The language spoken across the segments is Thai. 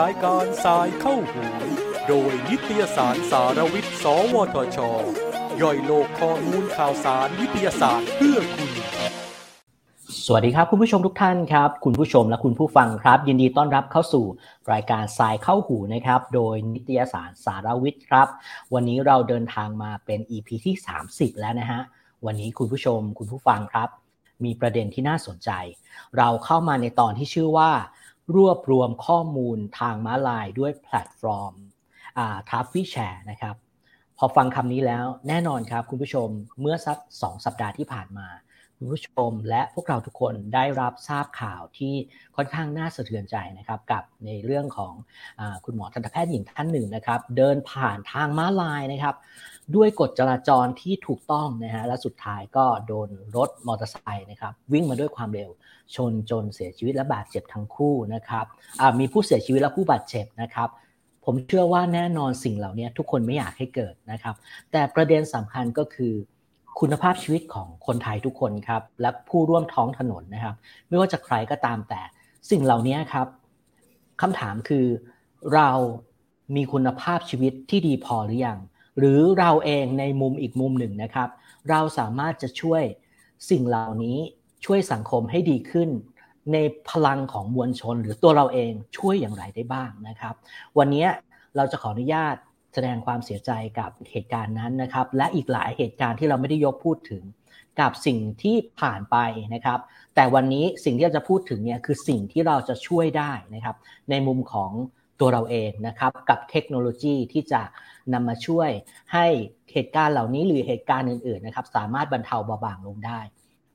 รายการสายเข้าหูโดยนิตยสารสารวิทย์ สวทช ย่อยโลกข้อมูลข่าวสารวิทยาศาสตร์เพื่อคุณ สวัสดีครับคุณผู้ชมทุกท่านครับ คุณผู้ชมและคุณผู้ฟังครับ ยินดีต้อนรับเข้าสู่รายการสายเข้าหูนะครับ โดยนิตยสารสารวิทย์ครับ วันนี้เราเดินทางมาเป็น EP ที่ 30 แล้วนะฮะ วันนี้คุณผู้ชมคุณผู้ฟังครับ มีประเด็นที่น่าสนใจ เราเข้ามาในตอนที่ชื่อว่า รวบรวมข้อมูลทางม้าลายด้วยแพลตฟอร์มอ่าทัฟฟี่แชร์นะครับ พอฟังคำนี้แล้วแน่นอนครับคุณผู้ชมเมื่อสักสองสัปดาห์ที่ผ่านมาคุณผู้ชมและพวกเราทุกคนได้รับทราบข่าวที่ค่อนข้างน่าสะเทือนใจนะครับกับในเรื่องของอคุณหมอทันตแพทย์หญิงท่านหนึ่งนะครับ เดินผ่านทางม้าลายนะครับ ด้วยกฎจราจรที่ถูกต้องนะฮะและสุดท้ายก็โดนรถมอเตอร์ไซค์นะครับวิ่งมาด้วยความเร็ว ชนจนเสียชีวิตและบาดเจ็บทั้งคู่นะครับมีผู้เสียชีวิตและผู้บาดเจ็บนะครับผมเชื่อว่าแน่นอนสิ่งเหล่านี้ทุกคนไม่อยากให้เกิดนะครับ แต่ประเด็นสำคัญก็คือคุณภาพชีวิตของคนไทยทุกคนครับและผู้ร่วมท้องถนนนะครับ ไม่ว่าจะใครก็ตามแต่สิ่งเหล่านี้ครับคำถามคือเรามีคุณภาพชีวิตที่ดีพอหรือยัง หรือเราเองในมุมอีกมุมหนึ่งนะครับ เราสามารถจะช่วยสิ่งเหล่านี้ช่วยสังคมให้ดีขึ้น ในพลังของมวลชน หรือตัวเราเองช่วยอย่างไรได้บ้างนะครับ วันนี้เราจะขออนุญาตแสดงความเสียใจกับเหตุการณ์นั้นนะครับ และอีกหลายเหตุการณ์ที่เราไม่ได้ยกพูดถึงกับสิ่งที่ผ่านไปนะครับ แต่วันนี้สิ่งที่เราจะพูดถึงเนี่ยคือสิ่งที่เราจะช่วยได้นะครับ ในมุมของ ตัวเราเองนะครับ กับเทคโนโลยีที่จะนำมาช่วยให้เหตุการณ์เหล่านี้หรือเหตุการณ์อื่นๆนะครับสามารถบรรเทาเบาบางลงได้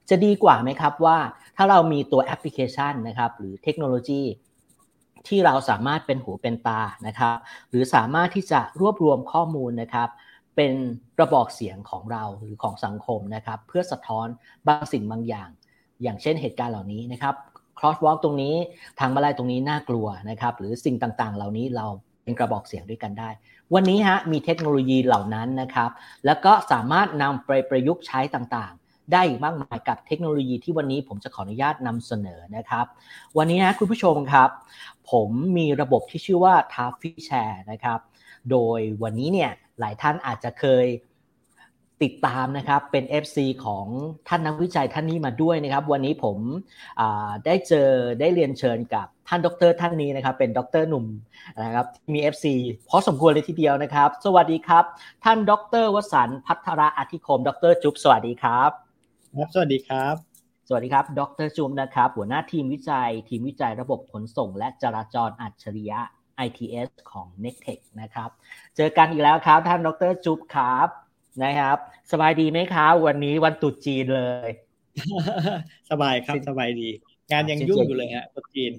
จะดีกว่าไหมครับว่าถ้าเรามีตัวแอปพลิเคชันนะครับ หรือเทคโนโลยีที่เราสามารถเป็นหูเป็นตานะครับ หรือสามารถที่จะรวบรวมข้อมูลนะครับ เป็นระบอกเสียงของเราหรือของสังคมนะครับ เพื่อสะท้อนบางสิ่งบางอย่าง อย่างเช่นเหตุการณ์เหล่านี้นะครับ cross walk ตรงนี้ทางมาลายตรงนี้น่ากลัวนะครับหรือสิ่งต่างๆ เหล่านี้เราเป็นกระบอกเสียงด้วยกันได้ วันนี้ฮะมีเทคโนโลยีเหล่านั้นนะครับ แล้วก็สามารถนำไปประยุกต์ใช้ต่างๆ ได้อีกมากมายกับเทคโนโลยีที่วันนี้ผมจะขออนุญาตนำเสนอนะครับ วันนี้นะคุณผู้ชมครับ ผมมีระบบที่ชื่อว่า t a f f y Share นะครับ โดยวันนี้เนี่ยหลายท่านอาจจะเคย ติดตามนะครับเป็น FC ของท่านนักวิจัยท่านนี้มาด้วยนะครับ วันนี้ผมได้เจอได้เรียนเชิญกับท่านดรท่านนี้นะครับ เป็นดรหนุ่มนะครับมี FC พอสมควรเลยทีเดียวนะครับ สวัสดีครับ ท่านดรวสันต์พัทระอธิคม ดรจุ๊บสวัสดีครับครับสวัสดีครับ สวัสดีครับ ดรจุ๊บนะครับ หัวหน้าทีมวิจัย ทีมวิจัยระบบขนส่ง และจราจรอัจฉริยะ ITS ของ n e c t e c h นะครับ เจอกันอีกแล้วครับท่านดรจุ๊บครับ นะครับ สบายดีไหมครับวันนี้วันตรุษจีนเลย สบายครับสบายดี งานยังยุ่งอยู่เลยฮะตรุษจีน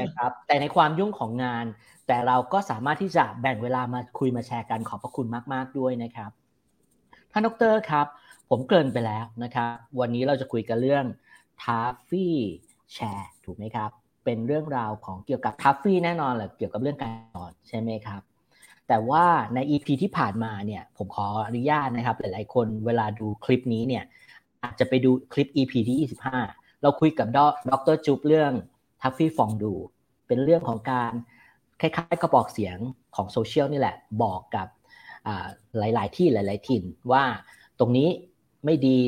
นะครับ แต่ในความยุ่งของงาน แต่เราก็สามารถที่จะแบ่งเวลามาคุยมาแชร์กันขอบพระคุณมาก ๆ ด้วยนะครับท่านดรครับ ผมเกริ่นไปแล้วนะครับ วันนี้เราจะคุยกันเรื่องทัฟฟี่แชร์ถูกไหมครับ เป็นเรื่องราวของเกี่ยวกับทัฟฟี่แน่นอนแหละเกี่ยวกับเรื่องการสอนใช่ไหมครับ แต่ว่าใน EP ที่ผ่านมาเนี่ยผมขออนุญาตนะครับ หลายๆ คนเวลาดูคลิปนี้เนี่ยอาจจะไปดูคลิป EP ที่ 25 เราคุยกับดรจุ๊บเรื่องทัฟฟี่ฟองดู เป็นเรื่องของการคล้ายๆกระบอกเสียงของโซเชียลนี่แหละ บอกกับหลายๆ ที่หลาย ๆ ถิ่นว่าตรงนี้ไม่ดี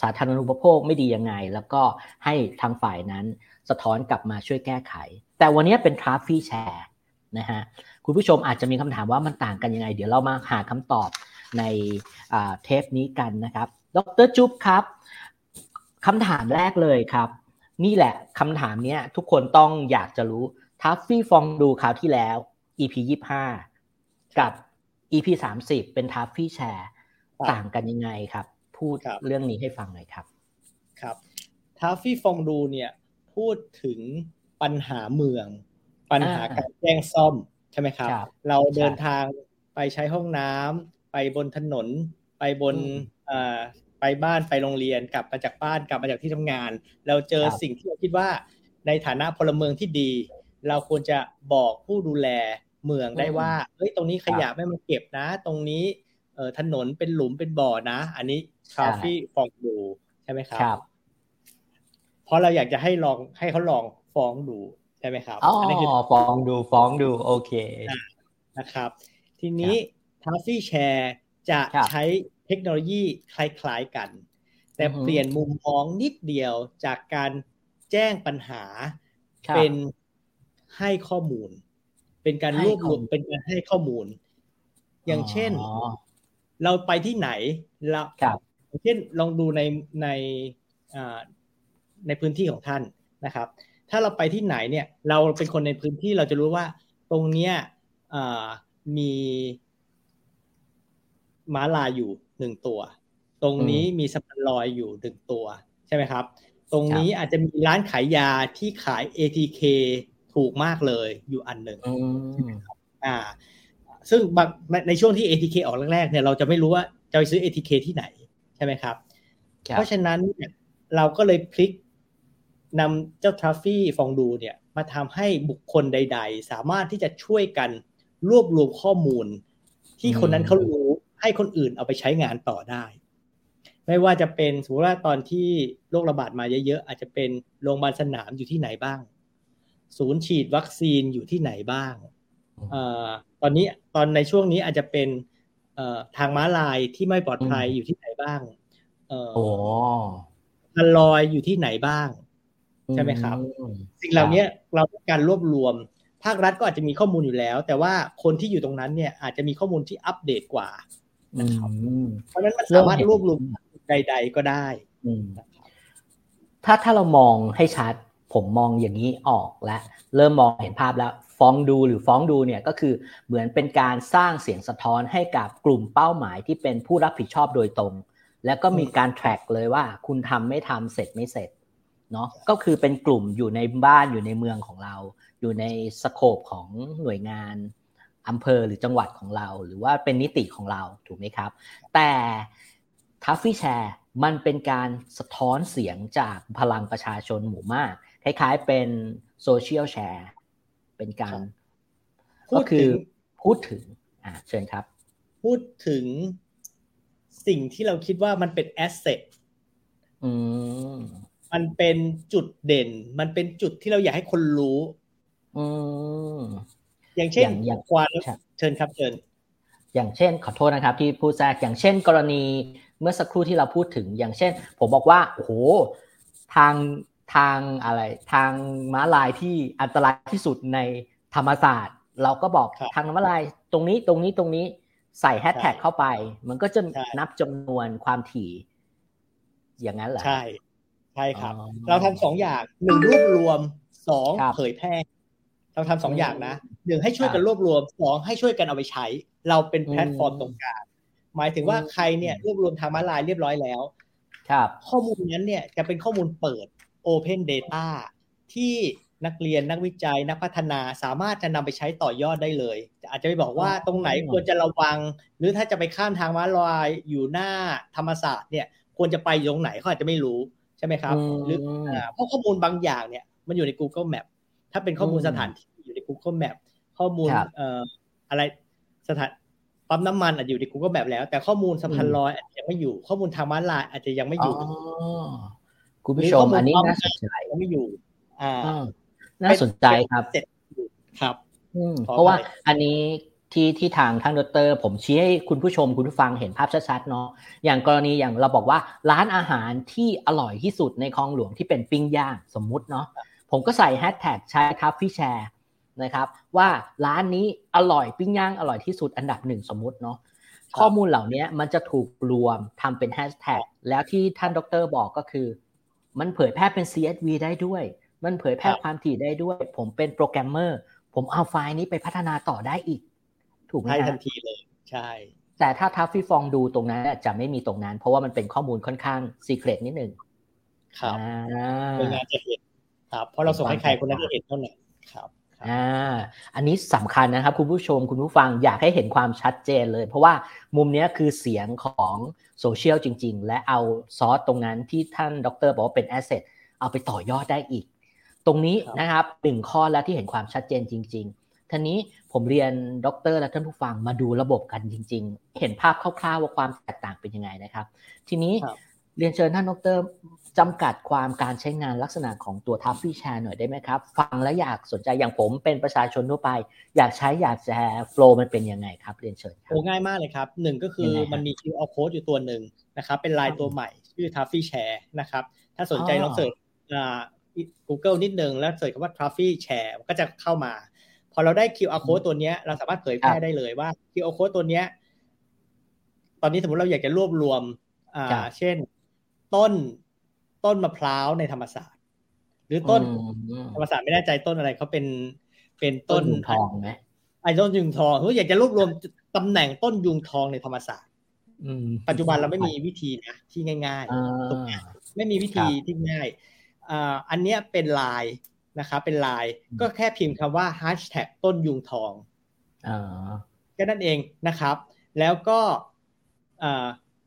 สาธารณูปโภคไม่ดียังไง แล้วก็ให้ทางฝ่ายนั้นสะท้อนกลับมาช่วยแก้ไข แต่วันนี้เป็นทราฟฟี่แชร์นะฮะ คุณผู้ชมอาจจะมีคำถามว่ามันต่างกันยังไง เดี๋ยวเรามาหาคำตอบในเทปนี้กันนะครับ ดรจุ๊บครับคำถามแรกเลยครับ นี่แหละคำถามนี้ทุกคนต้องอยากจะรู้ทัฟฟี่ฟองดูคราวที่แล้ว EP 25กับ EP 30เป็นทัฟฟี่แชร์ต่างกันยังไงครับ พูดเรื่องนี้ให้ฟังหน่อยครับ ครับทัฟฟี่ฟองดูเนี่ยพูดถึงปัญหาเมือง ปัญหาการแจ้งซ่อม ใช่ไหมครับ เราเดินทางไปใช้ห้องน้ำไปบนถนน ไปบนไปบ้านไปโรงเรียนกลับมาจากบ้านกลับมาจากที่ทำงาน เราเจอสิ่งที่เราคิดว่าในฐานะพลเมืองที่ดี เราควรจะบอกผู้ดูแลเมืองได้ว่าเฮ้ยตรงนี้ขยะไม่มาเก็บนะ ตรงนี้เถนนเป็นหลุมเป็นบ่อนะ อันนี้คาฟี่ฟองดูใช่ไหมครับราะเราอยากจะให้ลองให้เขาลองฟ้องดู ใช่ไหมครับอ๋ออันนี้คือฟ้องดูฟ้องดูโอเคนะครับ ทีนี้ทัฟฟี่แชร์จะใช้เทคโนโลยีคล้ายๆกัน แต่เปลี่ยนมุมมองนิดเดียวจากการแจ้งปัญหา เป็นให้ข้อมูล เป็นการรวบรวมเป็นการให้ข้อมูล อย่างเช่น เราไปที่ไหนเราอย่างเช่นลองดูในในในพื้นที่ของท่านนะครับ ถ้าเราไปที่ไหนเนี่ย เราเป็นคนในพื้นที่เราจะรู้ว่า ตรงเนี้ยมีม้าลายอยู่หนึ่งตัว ตรงนี้มีสะพานลอยอยู่หนึ่งตัว ใช่ไหมครับ ตรงนี้อาจจะมีร้านขายยาที่ขาย ATK ถูกมากเลยอยู่อันหนึ่งอ่า ซึ่งบางในช่วงที่ ATK ออกแรกๆเนี่ยเราจะไม่รู้ว่าจะไปซื้อ ATK ที่ไหนใช่ไหมครับ เพราะฉะนั้นเนี่ยเราก็เลยพลิก นำเจ้าทราฟี่ฟองดูเนี่ยมาทำให้บุคคลใด ๆ สามารถที่จะช่วยกันรวบรวมข้อมูล ที่คนนั้นเขารู้ให้คนอื่นเอาไปใช้งานต่อได้ ไม่ว่าจะเป็นสมมติว่าตอนที่โรคระบาดมาเยอะๆอาจจะเป็นโรงพยาบาลสนามอยู่ที่ไหนบ้าง ศูนย์ฉีดวัคซีนอยู่ที่ไหนบ้างอตอนนี้ตอนในช่วงนี้อาจจะเป็นทางม้าลายที่ไม่ปลอดภัยอยู่ที่ไหนบ้างโอ้มันลอยอยู่ที่ไหนบ้าง ใช่ไหมครับ สิ่งเหล่านี้เราต้องการรวบรวม ภาครัฐก็อาจจะมีข้อมูลอยู่แล้ว แต่ว่าคนที่อยู่ตรงนั้นเนี่ยอาจจะมีข้อมูลที่อัปเดตกว่านะครับเพราะนั้นมันสามารถรวบรวมใด ๆ ก็ได้ถ้าถ้าเรามองให้ชัดผมมองอย่างนี้ออกและ เริ่มมองเห็นภาพแล้วฟ้องดูหรือฟ้องดูเนี่ยก็คือเหมือนเป็นการสร้างเสียงสะท้อนให้กับกลุ่มเป้าหมายที่เป็นผู้รับผิดชอบโดยตรง แล้วก็มีการ track เลยว่าคุณทำไม่ทำเสร็จไม่เสร็จ เนาะก็คือเป็นกลุ่มอยู่ในบ้านอยู่ในเมืองของเรา อยู่ในสโคปของหน่วยงานอำเภอหรือจังหวัดของเรา หรือว่าเป็นนิติของเราถูกไหมครับ แต่ทัฟฟี่แชร์มันเป็นการสะท้อนเสียงจากพลังประชาชนหมู่มาก คล้ายๆเป็นโซเชียลแชร์เป็นการก็คือพูดถึงอ่าเชิญครับ พูดถึงสิ่งที่เราคิดว่ามันเป็นแอสเซท มันเป็นจุดเด่น มันเป็นจุดที่เราอยากให้คนรู้อย่างเช่นอย่างควานเชิญครับเชิญอย่างเช่น ขอโทษนะครับ ที่พูดแทรกอย่างเช่น กรณีเมื่อสักครู่ที่เราพูดถึง อย่างเช่น ผมบอกว่าโอ้โหทางทางอะไร ทางม้าลายที่อันตรายที่สุดในธรรมศาสตร์ เราก็บอกทางม้าลายตรงนี้ตรงนี้ตรงนี้ใส่แฮชแท็กเข้าไป มันก็จะนับจำนวนความถี่ อย่างนั้นแหละใช่ใช่ครับ เราทำสองอย่างหนึ่งรวบรวมสองเผยแพร่ เราทำสองอย่างนะหนึ่งให้ช่วยกันรวบรวมสองให้ช่วยกันเอาไปใช้ เราเป็นแพลตฟอร์มตรงกลางหมายถึงว่าใครเนี่ยรวบรวมทางม้าลายเรียบร้อยแล้ว ครับ ข้อมูลนั้นเนี่ยจะเป็นข้อมูลเปิด Open Data ที่นักเรียนนักวิจัยนักพัฒนาสามารถจะนำไปใช้ต่อยอดได้เลย อาจจะไปบอกว่าตรงไหนควรจะระวัง หรือถ้าจะไปข้ามทางม้าลายอยู่หน้าธรรมศาสตร์เนี่ยควรจะไปตรงไหนเขาอาจจะไม่รู้ ใช่ไหมครับหรือเพราะข้อมูลบางอย่างเนี่ยมันอยู่ใน Google Map ถ้าเป็นข้อมูลสถานที่อยู่ใน Google Map ข้อมูลเอ่ออะไรสถานปั๊มน้ำมันอาจจะอยู่ใน Google Map แล้วแต่ข้อมูลสะพานลอยอาจจะยังไม่อยู่ข้อมูลทางม้าลายอาจจะยังไม่อยู่คุณผู้ชมอันนี้น่าสนใจไม่อยู่ อ่า น่าสนใจครับครับเพราะว่าอันนี้ ที่ที่ทางท่านดร ผมชี้ให้คุณผู้ชมคุณผู้ฟังเห็นภาพชัดๆเนาะอย่างกรณีอย่างเราบอกว่าร้านอาหารที่อร่อยที่สุดในคลองหลวงที่เป็นปิ้งย่างสมมุติเนาะผมก็ใส่แฮชแท็กใช้ครับพี่แชร์นะครับ ว่าร้านนี้อร่อยปิ้งย่างอร่อยที่สุดอันดับหนึ่งสมมุติเนาะข้อมูลเหล่านี้มันจะถูกรวมทำเป็นแฮชแท็กแล้วที่ท่านดรบอกก็คือ มันเผยแพร่เป็น CSV ได้ด้วย มันเผยแพร่ความถี่ได้ด้วย ผมเป็นโปรแกรมเมอร์ ผมเอาไฟล์นี้ไปพัฒนาต่อได้อีก ถูกไหมทันทีเลยใช่ แต่ถ้า Traffy Fondue ตรงนั้นจะไม่มีตรงนั้น เพราะว่ามันเป็นข้อมูลค่อนข้าง secret นิดหนึ่งครับเป็นงานจะเห็นครับ เพราะเราส่งให้ใครคนนั้นจะเห็นเท่านั้นครับอ่าอันนี้สำคัญนะครับ คุณผู้ชมคุณผู้ฟังอยากให้เห็นความชัดเจนเลย เพราะว่ามุมนี้คือเสียงของโซเชียลจริง ๆ และเอาซอสตรงนั้นที่ท่านดรบอกว่าเป็น asset เอาไปต่อยอดได้อีก ตรงนี้นะครับหนึ่งข้อแล้วที่เห็นความชัดเจนจริงๆ ทีนี้ผมเรียนดรและท่านผู้ฟังมาดูระบบกันจริง ๆ เห็นภาพคร่าวๆว่าความแตกต่างเป็นยังไงนะครับ ทีนี้เรียนเชิญท่านดรจำกัดความการใช้งานลักษณะของตัว Traffy Share หน่อยได้ไหมครับ ฟังแล้วอยากสนใจอย่างผมเป็นประชาชนทั่วไป อยากใช้อยากแชร์ flow มันเป็นยังไงครับ เรียนเชิญครับโอ้ง่ายมากเลยครับหนึ่งก็คือมันมี QR code อยู่ตัวหนึ่งนะครับ เป็นไลน์ตัวใหม่ชื่อ Traffy Share นะครับ ถ้าสนใจลองเสิร์ช Google นิดนึงแล้วเสิร์ชคำว่า t r a f f y Share ก็จะเข้ามา พอเราได้ QR code ตัวนี้เราสามารถเผยแพร่ได้เลยว่า QR code ตัวนี้ตอนนี้สมมติเราอยากจะรวบรวม อ่า เช่น ต้นต้นมะพร้าวในธรรมศาสตร์ หรือต้นธรรมศาสตร์ไม่แน่ใจต้นอะไรเขาเป็นเป็นต้นทองไหมไอ้ต้นยุงทองเขาอยากจะรวบรวมตำแหน่งต้นยุงทองในธรรมศาสตร์ปัจจุบันเราไม่มีวิธีนะที่ง่ายๆตรงนี้ไม่มีวิธีที่ง่ายอันนี้เป็นลาย นะครับเป็นลายก็แค่พิมพ์คำว่า hashtag ต้นยุงทองแค่นั้นเองนะครับ แล้วก็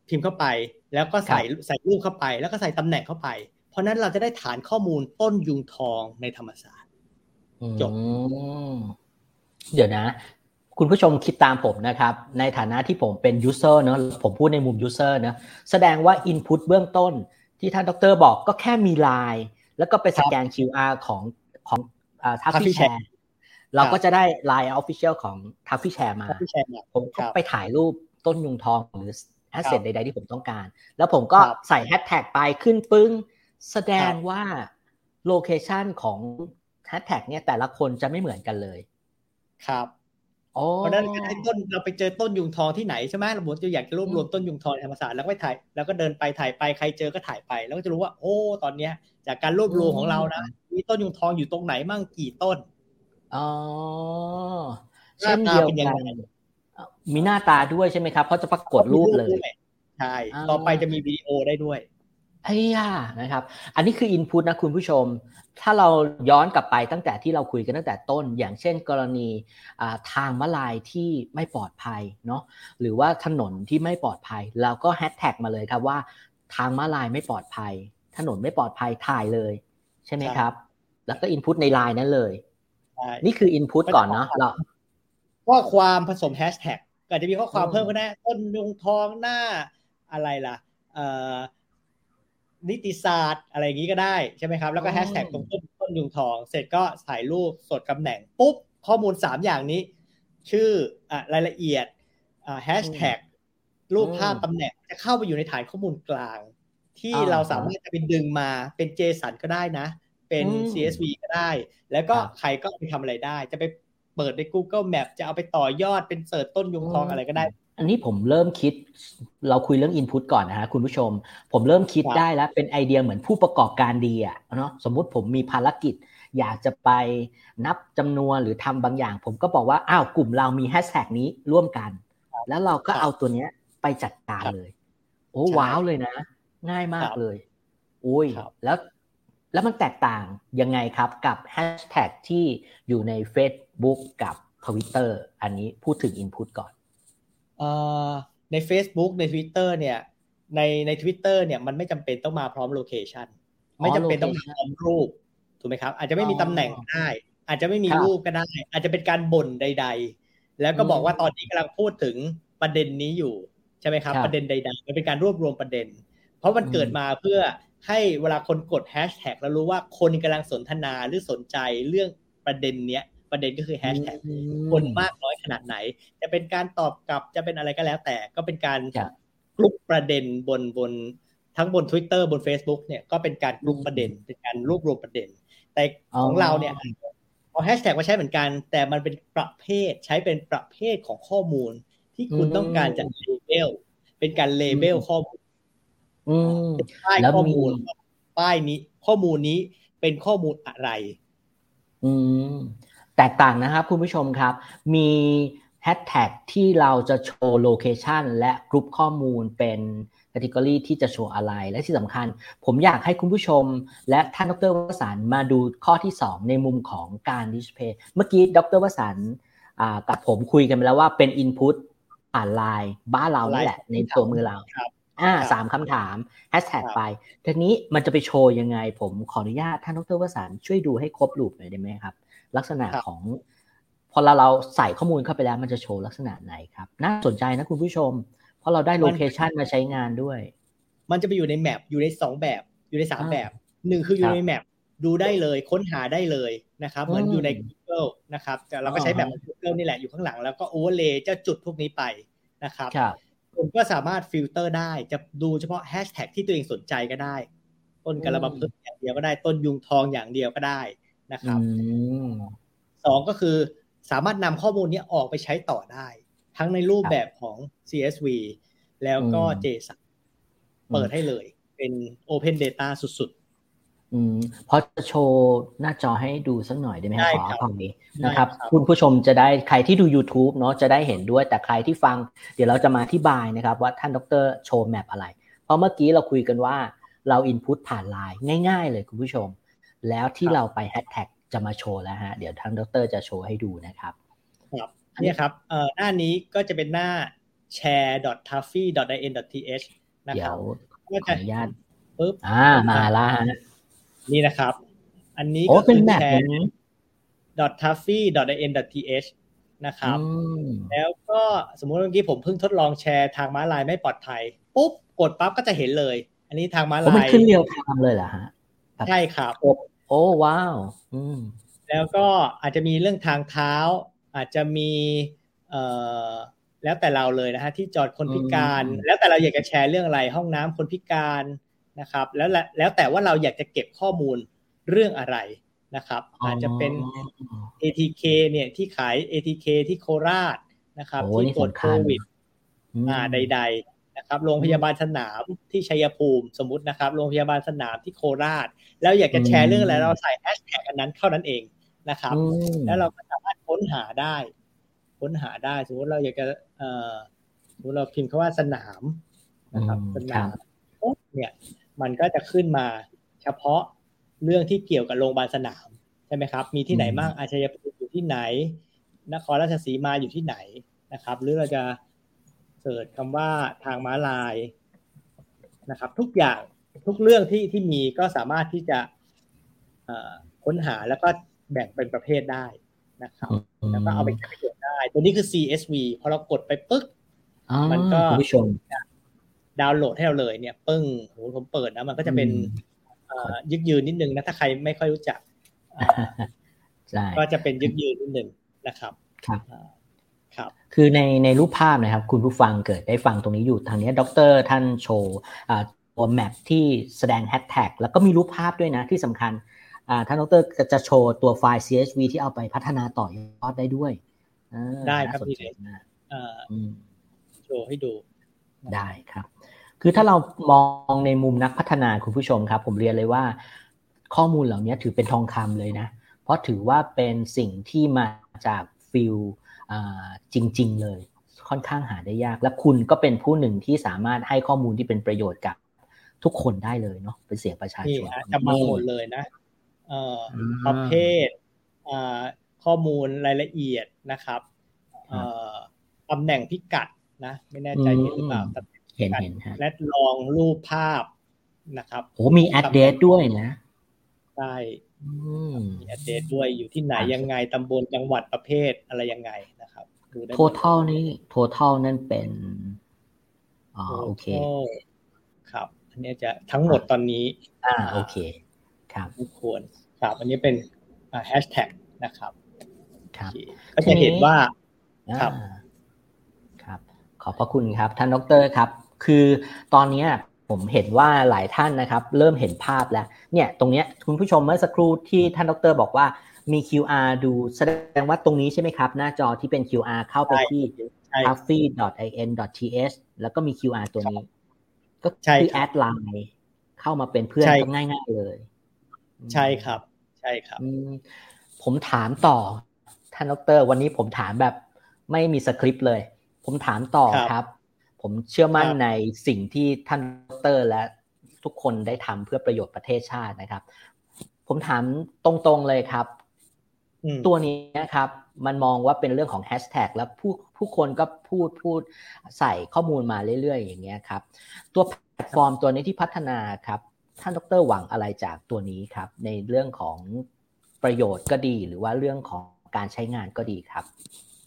พิมพ์เข้าไป แล้วก็ใส่ใส่รูปเข้าไป แล้วก็ใส่ตำแหน่งเข้าไป เพราะนั้นเราจะได้ฐานข้อมูลต้นยุงทองในธรรมศาสตร์จบเดี๋ยวนะ คุณผู้ชมคิดตามผมนะครับ ในฐานะที่ผมเป็น user เนาะผมพูดในมุม user นะแสดงว่า Input เบื้องต้นที่ท่านดรบอกก็แค่มีไลน์ แล้วก็ไปสแกน QR ของของ Traffy Share เราก็จะได้ไลน์ official ของ Traffy Share มา ผมก็ไปถ่ายรูปต้นยุงทองหรือ asset ใดๆที่ผมต้องการ แล้วผมก็ใส่แฮชแท็กไปขึ้นปึ้ง แสดงว่า location ของแฮชแท็กเนี่ยแต่ละคนจะไม่เหมือนกันเลย ครับ เพราะนั้นไอ้ต้นเราไปเจอต้นยุงทองที่ไหนใช่ไหมเราบอกจะอยากจะรวบรวมต้นยุงทองธรรมศาสตร์แล้วก็ไปถ่ายแล้วก็เดินไปถ่ายไปใครเจอก็ถ่ายไป แล้วก็จะรู้ว่า โอ้ ตอนเนี้ย จากการรวบรวมของเรานะมีต้นยุงทองอยู่ตรงไหนมั่งกี่ต้นอ๋อเช่นเดียวกันมีหน้าตาด้วยใช่ไหมครับเพราะจะปรากฏรูปเลยใช่ต่อไปจะมีวิดีโอได้ด้วย ไอ้ย่านะครับ อันนี้คืออินพุตนะคุณผู้ชม ถ้าเราย้อนกลับไปตั้งแต่ที่เราคุยกันตั้งแต่ต้น อย่างเช่นกรณีทางมาลายที่ไม่ปลอดภัยเนาะ หรือว่าถนนที่ไม่ปลอดภัย เราก็แฮชแท็กมาเลยครับว่า ทางมาลายไม่ปลอดภัย ถนนไม่ปลอดภัยถ่ายเลย ใช่ไหมครับ แล้วก็อินพุตในไลน์นั้นเลย นี่คืออินพุตก่อนเนาะเราข้อความผสมแฮชแท็กก็จะมีข้อความเพิ่มก็ได้ต้นยุงทองหน้าอะไรล่ะ นิติศาสตร์อะไรอย่างนี้ก็ได้ใช่ไหมครับ แล้วก็แฮชแท็กตรงต้นต้นยุงทอง เสร็จก็ถ่ายรูปสดตำแหน่งปุ๊บ ข้อมูลสามอย่างนี้ ชื่ออรายละเอียดแฮชแท็กรูปภาพตำแหน่งจะเข้าไปอยู่ในฐานข้อมูลกลาง ที่เราสามารถจะไปดึงมาเป็น JSON ก็ได้นะ เป็น CSV ก็ได้ แล้วก็ใครก็ไปทำอะไรได้ จะไปเปิดใน Google Map จะเอาไปต่อยอดเป็นเสิร์ชต้นยุงทองอะไรก็ได้ อันนี้ผมเริ่มคิดเราคุยเรื่อง Input ก่อนนะฮะคุณผู้ชม ผมเริ่มคิดได้แล้วเป็นไอเดียเหมือนผู้ประกอบการดีอะเนาะสมมุติผมมีภารกิจ อยากจะไปนับจำนวนหรือทำบางอย่าง ผมก็บอกว่าอ้าวกลุ่มเรามีแฮชแท็กนี้ร่วมกัน แล้วเราก็เอาตัวเนี้ยไปจัดการเลย โอ้ว้าวเลยนะ ง่ายมากเลยอุ้ยแล้วแล้วมันแตกต่างยังไงครับกับแฮชแท็กที่อยู่ใน Facebook กับ Twitter อันนี้พูดถึง Input ก่อน ใน Facebook ใน Twitter เนี่ย ในใน Twitter เนี่ยมันไม่จำเป็นต้องมาพร้อมโลเคชันไม่จำเป็นต้องมาพร้อมรูปถูกไหมครับ อาจจะไม่มีตำแหน่งได้ อาจจะไม่มีรูปก็ได้ อาจจะเป็นการบ่นใด ๆ แล้วก็บอกว่าตอนนี้กำลังพูดถึงประเด็นนี้อยู่ใช่ไหมครับประเด็นใดๆมันเป็นการรวบรวมประเด็น เพราะมันเกิดมาเพื่อให้เวลาคนกดแฮชแท็กแล้วรู้ว่าคนกำลังสนทนาหรือสนใจเรื่องประเด็นเนี้ย ประเด็นก็คือแฮชแท็กคนมากน้อยขนาดไหน จะเป็นการตอบกลับจะเป็นอะไรก็แล้ว แต่ก็เป็นการกลุ่มประเด็นบนบนทั้งบน Twitter บน Facebook เนี่ยก็เป็นการกลุ่มประเด็น เป็นการรวบรวมประเด็น แต่ของเราเนี่ยเอาแฮชแท็กมาใช้เหมือนกัน แต่มันเป็นประเภทใช้เป็นประเภทของข้อมูล ที่คุณต้องการจะ label เป็นการ label ข้อมูลป้ายข้อมูล ป้ายนี้ข้อมูลนี้เป็นข้อมูลอะไร อืม แตกต่างนะครับคุณผู้ชมครับ มีแฮชแท็กที่เราจะโชว์ location และกรุ๊ปข้อมูลเป็น category ที่จะโชว์อะไร และที่สำคัญ ผมอยากให้คุณผู้ชม และท่านดรวสันมาดูข้อที่ 2 ในมุมของการดิสเพย์เมื่อกี้ดรวสันกับผมคุยกันไปแล้วว่าเป็น Input ผ่านไลน์บ้านเรานี่แหละ ในตัวมือเราอ่าสามคำถามแฮชแท็กไปทีนี้มันจะไปโชว์ยังไง ผมขออนุญาตท่านดรวสันช่วยดูให้ครบรูปหน่อยได้ไหมครับ ลักษณะของ พอเราเราใส่ข้อมูลเข้าไปแล้วมันจะโชว์ลักษณะไหนครับ น่าสนใจนะคุณผู้ชม เพราะเราได้ location มาใช้งานด้วย มันจะไปอยู่ใน map อยู่ในสองแบบอยู่ในสามแบบหนึ่งคืออยู่ใน map ดูได้เลยค้นหาได้เลยนะครับ เหมือนอยู่ใน Google นะครับแต่เราก็ใช้แบบ Google นี่แหละอยู่ข้างหลัง แล้วก็ overlay เจ้าจุดพวกนี้ไปนะครับคุณก็สามารถฟิลเตอร์ได้จะดูเฉพาะแฮชแท็กที่ตัวเองสนใจก็ได้ ต้นกระบำพึ่งอย่างเดียวก็ได้ต้นยุงทองอย่างเดียวก็ได้ นะครับสองก็คือสามารถนำข้อมูลนี้ออกไปใช้ต่อได้ ทั้งในรูปแบบของ CSV แล้วก็ JSON เปิดให้เลย เป็น Open Data สุดๆอืมพอจะโชว์หน้าจอให้ดูสักหน่อยได้ไหมครับขอความนี้นะครับ คุณผู้ชมจะได้ใครที่ดู YouTube เนาะจะได้เห็นด้วย แต่ใครที่ฟัง เดี๋ยวเราจะมาอธิบายนะครับ ว่าท่านดรโชว์แมปอะไร เพราะเมื่อกี้เราคุยกันว่าเราอินพุตผ่านไลน์ง่าย ๆ เลยคุณผู้ชม แล้วที่เราไปแฮชแท็กจะมาโชว์แล้วฮะ เดี๋ยวทางดรจะโชว์ให้ดูนะครับ ครับนี่ครับเอ่อหน้านี้ก็จะเป็นหน้า share.taffy.in.th นะครับเดี๋ยวขออนุญาตปึ๊บอ่ามาแล้วฮะนี่นะครับ อันนี้ก็เป็นแบบนี้ taffy.in.th นะครับ แล้วก็สมมุติเมื่อกี้ผมเพิ่งทดลองแชร์ทางม้าลายไม่ปลอดภัยปุ๊บกดปั๊บก็จะเห็นเลย อันนี้ทางม้าลายมันขึ้นเรียวทางเลยเหรอฮะใช่ครับโอ้ว้าวอืมแล้วก็อาจจะมีเรื่องทางเท้า อาจจะมีเอ่อแล้วแต่เราเลยนะฮะที่จอดคนพิการ แล้วแต่เราอยากจะแชร์เรื่องอะไรห้องน้ำคนพิการนะครับ แล้วแล้วแต่ว่าเราอยากจะเก็บข้อมูลเรื่องอะไรนะครับ อาจจะเป็น ATK เนี่ยที่ขาย ATK ที่โคราชนะครับ ที่ตรวจโควิดอ่าใด ๆ นะครับโรงพยาบาลสนามที่ชัยภูมิสมมตินะครับ โรงพยาบาลสนามที่โคราช แล้วอยากจะแชร์เรื่องอะไรเราใส่แฮชแท็กอันนั้นเท่านั้นเองนะครับ แล้วเราก็สามารถค้นหาได้ ค้นหาได้สมมติเราอยากจะเอ่อสมมติเราพิมพ์คาว่าสนามนะครับ สนามเนี่ย มันก็จะขึ้นมาเฉพาะเรื่องที่เกี่ยวกับโรงพยาบาลสนามใช่ไหมครับ มีที่ไหนบ้างอาชญาภูมิอยู่ที่ไหน นครราชสีมาอยู่ที่ไหนนะครับ หรือเราจะ เสิร์ชคำว่าทางม้าลายนะครับ ทุกอย่างทุกเรื่องที่ที่มีก็สามารถที่จะค้นหาแล้วก็แบ่งเป็นประเภทได้นะครับ แล้วก็เอาไปใช้ประโยชน์ได้ ตัวนี้คือ CSV พอเรากดไปปึ๊กมันก็ดาวน์โหลดให้เราเลยเนี่ยปึ้งโหผมเปิดนะมันก็จะเป็นยึกยืนนิดนึงนะถ้าใครไม่ค่อยรู้จักก็จะเป็นยึกยืนนิดนึงนะครับ ครับครับคือในในรูปภาพนะครับ คุณผู้ฟังเกิดได้ฟังตรงนี้อยู่ทางนี้ดรท่านโชว์ตัวแมปที่แสดงแฮชแท็กแล้วก็มีรูปภาพด้วยนะที่สำคัญท่านดรจะโชว์ตัวไฟล์ CSV ที่เอาไปพัฒนาต่อยอดได้ด้วยได้ครับพี่เดชโชว์ให้ดู ได้ครับ คือถ้าเรามองในมุมนักพัฒนาคุณผู้ชมครับ ผมเรียนเลยว่า ข้อมูลเหล่านี้ถือเป็นทองคำเลยนะ เพราะถือว่าเป็นสิ่งที่มาจากฟิล จริง ๆ เลยค่อนข้างหาได้ยาก และคุณก็เป็นผู้หนึ่งที่สามารถให้ข้อมูลที่เป็นประโยชน์กับทุกคนได้เลยเนาะเป็นเสียงประชาชนจะมาหมดเลยนะประเภทข้อมูลรายละเอียดนะครับตำแหน่งพิกัดนะไม่แน่ใจเห็นหรือเปล่าเห็นเห็นและลองรูปภาพนะครับโอ้มีแอดเดสด้วยนะใช่มีแอดเดสด้วยอยู่ที่ไหนยังไงตำบลจังหวัดประเภทอะไรยังไงนะครับดูได้ total นี่ total นั่นเป็นอ๋อโอเค ครับ อันนี้จะทั้งหมดตอนนี้ อ่าโอเค ครับทุกคนครับอันนี้เป็นแฮชแท็กนะครับครับก็จะเห็นว่าครับครับ ขอบพระคุณครับ ท่านดรครับ คือตอนนี้ผมเห็นว่าหลายท่านนะครับ เริ่มเห็นภาพแล้ว เนี่ย ตรงเนี้ยคุณผู้ชมเมื่อสักครู่ที่ท่านดรบอกว่า มี QR ดูแสดงว่าตรงนี้ใช่ไหมครับ หน้าจอที่เป็น QR เข้าไปที่ c a f e in th แล้วก็มี QR ตัวนี้ ก็คือแอดไลน์เข้ามาเป็นเพื่อนก็ง่ายๆเลย ใช่ครับ ใช่ครับ ผมถามต่อ ท่านดร วันนี้ผมถามแบบไม่มีสคริปต์เลย ผมถามต่อครับ ผมเชื่อมั่นในสิ่งที่ท่านดร และทุกคนได้ทำเพื่อประโยชน์ประเทศชาตินะครับ ผมถามตรงๆเลยครับ ตัวนี้นะครับมันมองว่าเป็นเรื่องของแฮชแท็กแล้วผู้ผู้คนก็พูดพูดใส่ข้อมูลมาเรื่อยๆ อย่างเงี้ยครับ ตัวแพลตฟอร์มตัวนี้ที่พัฒนาครับ ท่านดรหวังอะไรจากตัวนี้ครับ ในเรื่องของประโยชน์ก็ดี หรือว่าเรื่องของการใช้งานก็ดีครับ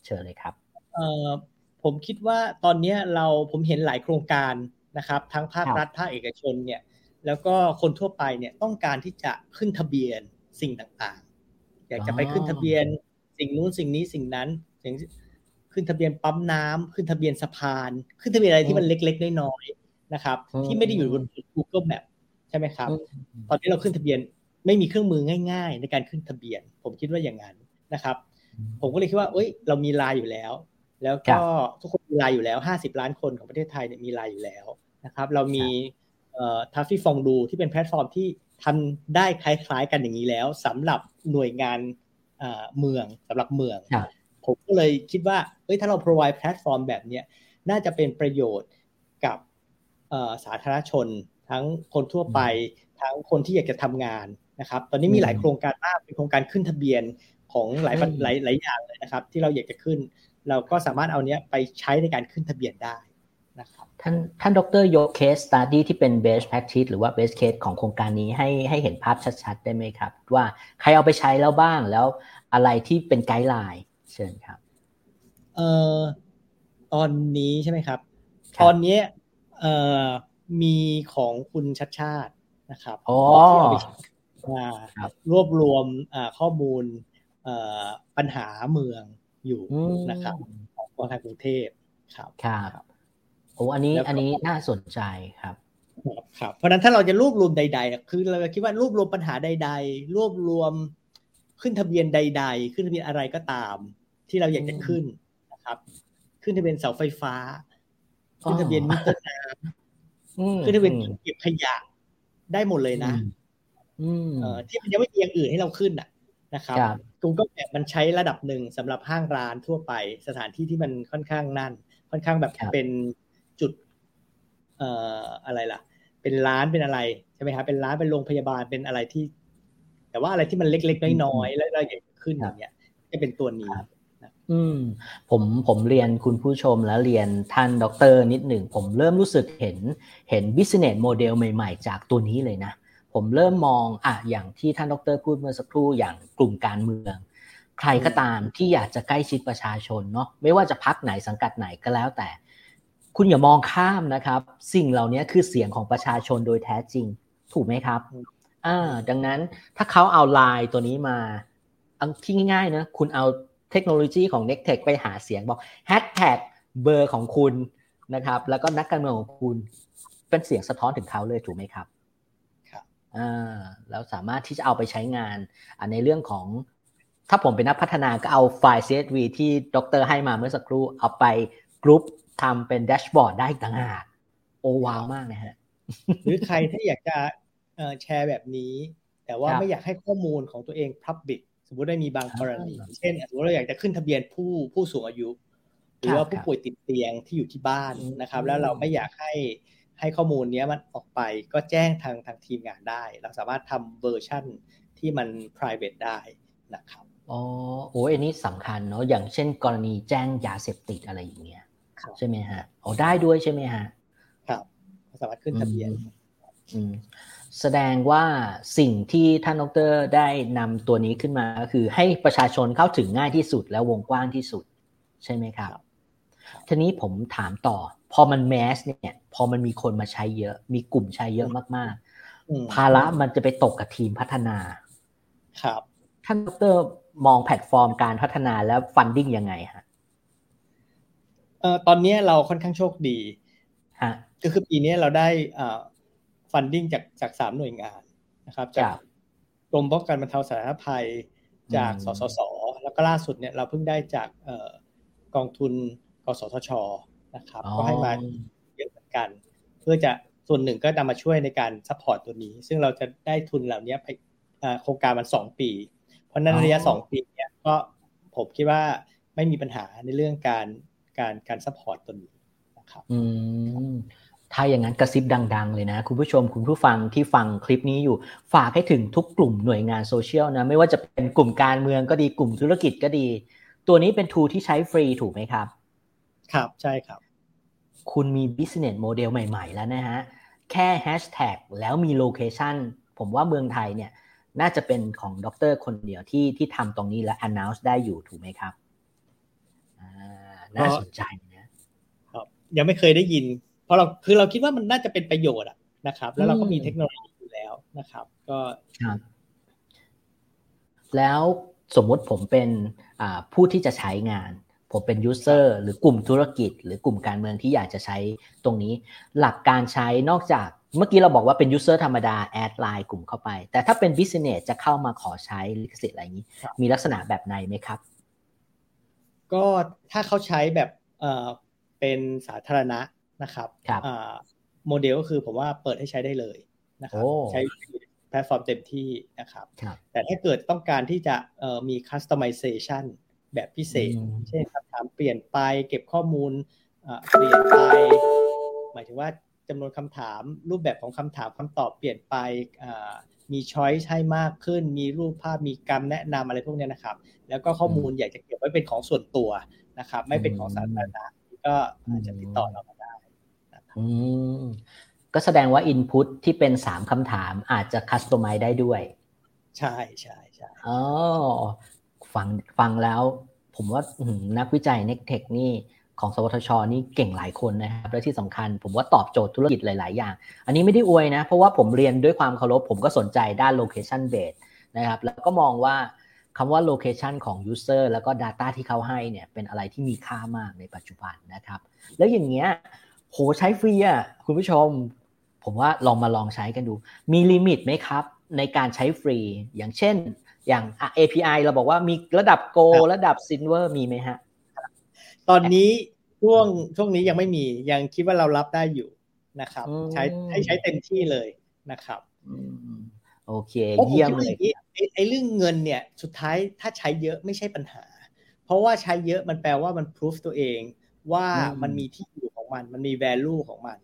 เชิญเลยครับเอ่อผมคิดว่าตอนนี้เราผมเห็นหลายโครงการนะครับ ทั้งภาครัฐภาคเอกชนเนี่ยแล้วก็คนทั่วไปเนี่ยต้องการที่จะขึ้นทะเบียนสิ่งต่างๆ อยากจะไปขึ้นทะเบียน สิ่งนู้นสิ่งนี้สิ่งนั้นสิ่งขึ้นทะเบียนปั๊มน้ำขึ้นทะเบียนสะพาน ขึ้นทะเบียนอะไรที่มันเล็กๆน้อยๆนะครับ ที่ไม่ได้อยู่บน Google Map ใช่ไหมครับ ตอนนี้เราขึ้นทะเบียนไม่มีเครื่องมือง่าย ๆ ในการขึ้นทะเบียน ผมคิดว่าอย่างนั้นนะครับ ผมก็เลยคิดว่า เอ้ย เรามีไลน์อยู่แล้ว แล้วก็ทุกคนมีไลน์อยู่แล้วห้าสิบล้านคนของประเทศไทยเนี่ยมีไลน์อยู่แล้วนะครับ เรามีเอ่อ Traffy Fondue ที่เป็นแพลตฟอร์มที่ทำได้คล้ายๆกันอย่างนี้แล้วสำหรับหน่วยงานเมืองสำหรับเมือง ผมก็เลยคิดว่าเอ้ยถ้าเรา provide แพลตฟอร์มแบบเนี้ยน่าจะเป็นประโยชน์กับสาธารณชน ทั้งคนทั่วไป ทั้งคนที่อยากจะทำงานนะครับ ตอนนี้มีหลายโครงการมากเป็นโครงการขึ้นทะเบียนของหลายหลายหลายอย่างเลยนะครับ ที่เราอยากจะขึ้น เราก็สามารถเอาเนี้ยไปใช้ในการขึ้นทะเบียนได้ นะครับท่านท่านดรยก case study ที่เป็น best practice หรือว่า best case ของโครงการนี้ให้ให้เห็นภาพชัดๆ ได้ไหมครับ ว่าใครเอาไปใช้แล้วบ้างแล้วอะไรที่เป็น guideline เชิญครับเอ่อตอนนี้ใช่ไหมครับ ตอนนี้เอ่อมีของคุณชัชชาตินะครับที่เอาไปรวบรวมข้อมูลปัญหาเมืองอยู่นะครับของกรุงเทพครับครับ โอ้อันนี้อันนี้น่าสนใจครับครับเพราะนั้นถ้าเราจะรวบรวมใด ๆ คือเราคิดว่ารวบรวมปัญหาใด ๆ รวบรวมขึ้นทะเบียนใด ๆ ขึ้นทะเบียนอะไรก็ตาม ที่เราอยากจะขึ้นนะครับ ขึ้นทะเบียนเสาไฟฟ้า ขึ้นทะเบียนมิเตอร์น้ำขึ้นทะเบียนเก็บขยะได้หมดเลยนะที่มันยังไม่มีอย่างอื่นให้เราขึ้นอะนะครับกูก็แบบมันใช้ระดับหนึ่งสำหรับห้างร้านทั่วไป สถานที่ที่มันค่อนข้างนั่น ค่อนข้างแบบเป็น จุดเอ่ออะไรล่ะ เป็นร้านเป็นอะไรใช่ไหมครับเป็นร้านเป็นโรงพยาบาลเป็นอะไรที่ แต่ว่าอะไรที่มันเล็กๆน้อยๆแล้วเราอยากขึ้นอย่างเงี้ยจะเป็นตัวนี้อืมผมผมเรียนคุณผู้ชมแล้วเรียนท่านด็อกเตอร์นิดหนึ่ง ผมเริ่มรู้สึกเห็นเห็น business model ใหม่ๆ จากตัวนี้เลยนะ ผมเริ่มมองอะอย่างที่ท่านด็อกเตอร์พูดเมื่อสักครู่อย่างกลุ่มการเมือง ใครก็ตามที่อยากจะใกล้ชิดประชาชนเนาะไม่ว่าจะพรรคไหนสังกัดไหนก็แล้วแต่ คุณอย่ามองข้ามนะครับ สิ่งเหล่านี้คือเสียงของประชาชนโดยแท้จริง ถูกไหมครับอ่าดังนั้นถ้าเขาเอาไลน์ตัวนี้มาเอาที่ง่ายๆนะคุณเอาเทคโนโลยีของ n e c t e c h ไปหาเสียงบอกแฮชแท็กเบอร์ของคุณนะครับ แล้วก็นักการเมืองของคุณเป็นเสียงสะท้อนถึงเขาเลยถูกไหมครับครับอ่าแล้วสามารถที่จะเอาไปใช้งานในเรื่องของถ้าผมเป็นนักพัฒนาก็เอาไฟล์ CSV ที่ดรให้มาเมื่อสักครู่เอาไปกรุ๊ป ทำเป็น dashboard ได้ต่างหากโอ้ว้าวมากนะฮะ หรือใครที่อยากจะแชร์แบบนี้ แต่ว่าไม่อยากให้ข้อมูลของตัวเอง Public สมมติได้มีบางกรณี เช่นสมมติเราอยากจะขึ้นทะเบียนผู้ผู้สูงอายุ หรือว่าผู้ป่วยติดเตียงที่อยู่ที่บ้านนะครับ แล้วเราไม่อยากให้ให้ข้อมูลนี้มันออกไปก็แจ้งทางทางทีมงานได้ เราสามารถทำเวอร์ชั่นที่มัน private ได้นะครับอ๋อโอ้อันนี้สำคัญเนาะอย่างเช่น กรณีแจ้งยาเสพติดอะไรอย่างเงี้ย ใช่ไหมฮะอ๋อได้ด้วยใช่ไหมฮะครับสามารถขึ้นทะเบียนแสดงว่าสิ่งที่ท่านดรได้นำตัวนี้ขึ้นมาก็คือให้ประชาชนเข้าถึงง่ายที่สุดและวงกว้างที่สุด ใช่ไหมครับ ทีนี้ผมถามต่อ พอมัน mass เนี่ย พอมันมีคนมาใช้เยอะ มีกลุ่มใช้เยอะมากๆ ภาระมันจะไปตกกับทีมพัฒนา ครับ ท่านดรมองแพลตฟอร์มการพัฒนาแล้ว funding ยังไงฮะ ตอนนี้เราค่อนข้างโชคดีก็คือปีนี้เราได้ funding จากจากสามหน่วยงานนะครับจากกรมป้องกันบรรเทาสาธารณภัยจากสสส แล้วก็ล่าสุดเนี่ยเราเพิ่งได้จากกองทุนกสทชนะครับ ก็ให้มาเยอะเหมือนกัน เพื่อจะส่วนหนึ่งก็นำมาช่วยในการ support ตัวนี้ ซึ่งเราจะได้ทุนเหล่านี้ไปโครงการมันสองปี เพราะนั้นระยะสองปีเนี่ยก็ผมคิดว่าไม่มีปัญหาในเรื่องการ การการ support ตัวนี้นะครับอืมถ้าอย่างนั้นกระซิบดัง ๆ เลยนะ คุณผู้ชมคุณผู้ฟังที่ฟังคลิปนี้อยู่ ฝากให้ถึงทุกกลุ่มหน่วยงานโซเชียลนะ ไม่ว่าจะเป็นกลุ่มการเมืองก็ดีกลุ่มธุรกิจก็ดี ตัวนี้เป็น tool ที่ใช้ฟรีถูกไหมครับ ครับใช่ครับ คุณมี business model ใหม่ ๆ แล้วนะฮะ แค่แฮชแท็กแล้วมี location ผมว่าเมืองไทยเนี่ยน่าจะเป็นของด็อกเตอร์คนเดียวที่ที่ทำตรงนี้และ announce ได้อยู่ถูกไหมครับ น่าสนใจนะครับยังไม่เคยได้ยิน เพราะเราคือเราคิดว่ามันน่าจะเป็นประโยชน์อะนะครับ แล้วเราก็มีเทคโนโลยีอยู่แล้วนะครับ ก็ครับแล้วสมมุติผมเป็นผู้ที่จะใช้งาน ผมเป็น user หรือกลุ่มธุรกิจ หรือกลุ่มการเมืองที่อยากจะใช้ตรงนี้ หลักการใช้นอกจากเมื่อกี้เราบอกว่าเป็น user ธรรมดา add ไลน์กลุ่มเข้าไป แต่ถ้าเป็น business จะเข้ามาขอใช้ลิขสิทธิ์อะไรนี้ มีลักษณะแบบไหนไหมครับ ก็ถ้าเขาใช้แบบเอ่อเป็นสาธารณะนะครับครับโมเดลก็คือผมว่าเปิดให้ใช้ได้เลยนะครับใช้แพลตฟอร์มเต็มที่นะครับ แต่ถ้าเกิดต้องการที่จะมี customization แบบพิเศษ เช่นคำถามเปลี่ยนไปเก็บข้อมูลเปลี่ยนไป หมายถึงว่าจำนวนคำถามรูปแบบของคำถามคำตอบเปลี่ยนไป มีช้อยใช้มากขึ้น มีรูปภาพมีกรรมแนะนำอะไรพวกนี้นะครับ แล้วก็ข้อมูลอยากจะเก็บไว้เป็นของส่วนตัวนะครับ ไม่เป็นของสาธารณะก็อาจจะติดต่อเรามาได้ก็แสดงว่า Input ที่เป็นสามคำถามอาจจะคัสตอมไมได้ด้วย ใช่ใช่ใช่อ๋อฟังฟังแล้ว ผมว่านักวิจัยเน็กเทคนี่ ของสวทช นี่เก่งหลายคนนะครับและที่สำคัญ ผมว่าตอบโจทย์ธุรกิจหลาย ๆ อย่าง อันนี้ไม่ได้อวยนะ เพราะว่าผมเรียนด้วยความเคารพผมก็สนใจด้าน location base นะครับแล้วก็มองว่าคำว่า location ของ user แล้วก็ data ที่เขาให้เนี่ยเป็นอะไรที่มีค่ามากในปัจจุบันนะครับ แล้วอย่างเงี้ยโหใช้ฟรีอะคุณผู้ชม ผมว่าลองมาลองใช้กันดู มีลิมิตไหมครับ ในการใช้ฟรี อย่างเช่น อย่าง API เราบอกว่ามีระดับ Go ระดับ Silver มีไหมฮะ ตอนนี้ช่วงช่วงนี้ยังไม่มียังคิดว่าเรารับได้อยู่นะครับ ใช้ให้ใช้เต็มที่เลยนะครับโอเค เยี่ยมเลยไอ้เรื่องเงินเนี่ย สุดท้ายถ้าใช้เยอะไม่ใช่ปัญหา เพราะว่าใช้เยอะมันแปลว่ามันพิสูจตัวเองว่ามันมีที่อยู่ของมัน มันมี value ของมัน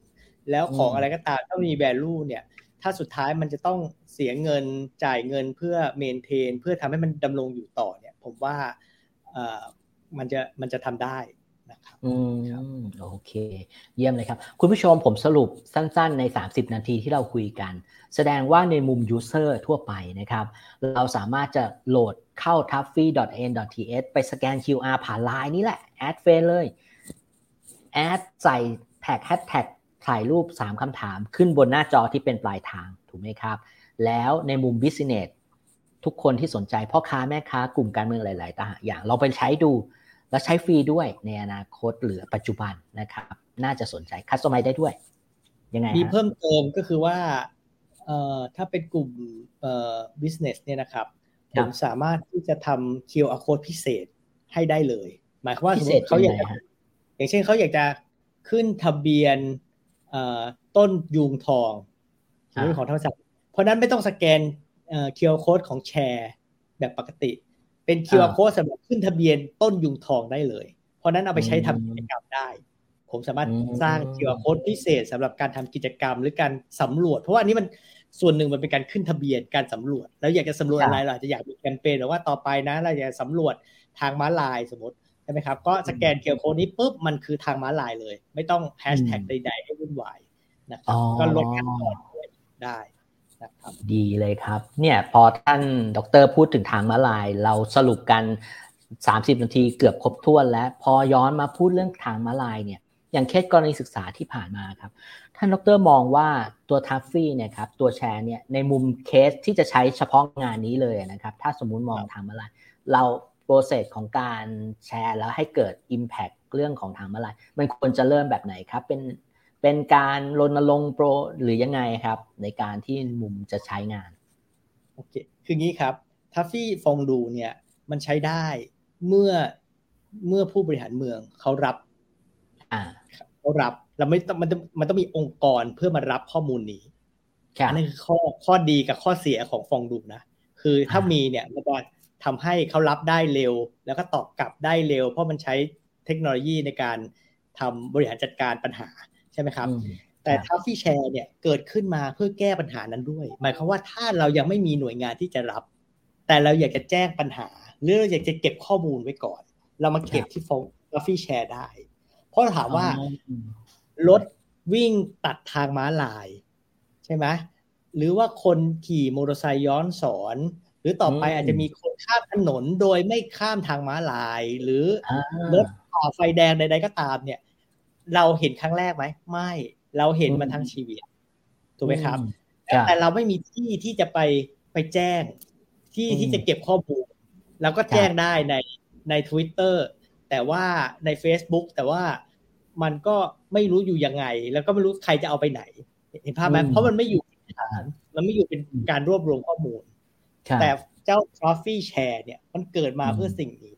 แล้วของอะไรก็ตามถ้ามี value เนี่ย ถ้าสุดท้ายมันจะต้องเสียเงินจ่ายเงินเพื่อเมนเทน เพื่อทำให้มันดำรงอยู่ต่อเนี่ย ผมว่า มันจะมันจะทำได้นะครับอืมโอเค เยี่ยมเลยครับ คุณผู้ชมผมสรุปสั้นๆ ใน 30 นาทีที่เราคุยกัน แสดงว่าในมุม User ทั่วไปนะครับ เราสามารถจะโหลดเข้า traffy.in.th ไปสแกน QR ผ่านไลน์นี่แหละ add เฟซเลย add ใส่แท็กแฮชแท็กถ่ายรูป 3 คำถามขึ้นบนหน้าจอที่เป็นปลายทางถูกไหมครับ แล้วในมุม Business ทุกคนที่สนใจพ่อค้าแม่ค้ากลุ่มการเมืองหลาย ๆ ต่างอย่างเราไปใช้ดู และใช้ฟรีด้วยในอนาคตหรือปัจจุบันนะครับ น่าจะสนใจคัสตอมไมได้ด้วยยังไงมีเพิ่มเติมก็คือว่าเอ่อถ้าเป็นกลุ่มเอ่อ business เนี่ยนะครับผมสามารถที่จะทำ QR code พิเศษให้ได้เลย หมายความว่าสมมติเขาอยากอย่างเช่นเขาอยากจะขึ้นทะเบียนต้นยูงทองหรือของธรรมศาสตร์เพราะนั้นไม่ต้องสแกนเอ่อ QR code ของแชร์แบบปกติ เป็น QR code สำหรับขึ้นทะเบียนต้นยุงทองได้เลย เพราะนั้นเอาไปใช้ทำกิจกรรมได้ ผมสามารถสร้าง QR code พิเศษสำหรับการทำกิจกรรมหรือการสำรวจ เพราะว่าอันนี้มันส่วนหนึ่งมันเป็นการขึ้นทะเบียนการสำรวจ แล้วอยากจะสำรวจอะไรเราจะอยากมีแคมเปญหรือว่าต่อไปนะเราอยากสำรวจทางม้าลายสมมติใช่ไหมครับ ก็สแกนเคียร์โคนี้ปุ๊บมันคือทางม้าลายเลย ไม่ต้องแฮชแท็กใดๆให้วุ่นวายนะครับก็ลดการตรวจได้ ครับดีเลยครับ เนี่ยพอท่านดรพูดถึงทางม้าลาย เราสรุปกัน 30 นาทีเกือบครบถ้วนแล้ว พอย้อนมาพูดเรื่องทางม้าลายเนี่ยอย่างเคสกรณีศึกษาที่ผ่านมาครับ ท่านดรมองว่าตัว Traffy เนี่ยครับตัวแชร์เนี่ยในมุมเคสที่จะใช้เฉพาะงานนี้เลยนะครับ ถ้าสมมุติมองทางม้าลายเรา process ของการแชร์แล้วให้เกิด Impact เรื่องของทางม้าลายมันควรจะเริ่มแบบไหนครับ เป็น เป็นการรณรงค์โปรหรือยังไงครับ ในการที่มุมจะใช้งานโอเคคืองี้ครับทัฟฟี่ฟองดูเนี่ยมันใช้ได้เมื่อเมื่อผู้บริหารเมืองเขารับอ่าเขารับเราไม่ต้องมันต้องมันต้องมีองค์กรเพื่อมารับข้อมูลนี้อันนี้คือข้อข้อดีกับข้อเสียของฟองดูนะ คือถ้ามีเนี่ยมันจะทำให้เขารับได้เร็ว แล้วก็ตอบกลับได้เร็ว เพราะมันใช้เทคโนโลยีในการทำบริหารจัดการปัญหา ใช่ไหมครับ แต่ทัฟฟี่แชร์เนี่ยเกิดขึ้นมาเพื่อแก้ปัญหานั้นด้วย หมายความว่าถ้าเรายังไม่มีหน่วยงานที่จะรับ แต่เราอยากจะแจ้งปัญหา หรือเราอยากจะเก็บข้อมูลไว้ก่อน เรามาเก็บที่ฟงทัฟฟี่แชร์ได้ เพราะถามว่ารถวิ่งตัดทางม้าลาย ใช่ไหมหรือว่าคนขี่มอเตอร์ไซค์ย้อนสอน หรือต่อไปอาจจะมีคนข้ามถนนโดยไม่ข้ามทางม้าลาย หรือรถฝ่าไฟแดงใดๆก็ตามเนี่ย เราเห็นครั้งแรกไหมไม่เราเห็นมาทั้งชีวิตถูกไหมครับ แต่เราไม่มีที่ที่จะไปไปแจ้ง ที่ที่จะเก็บข้อมูลแล้วก็แจ้งได้ในใน Twitter แต่ว่าใน Facebook แต่ว่ามันก็ไม่รู้อยู่ยังไง แล้วก็ไม่รู้ใครจะเอาไปไหน เห็นภาพไหมเพราะมันไม่อยู่ฐานมันไม่อยู่เป็นการรวบรวมข้อมูล แต่เจ้า Trophy Share เนี่ยมันเกิดมาเพื่อสิ่งนี้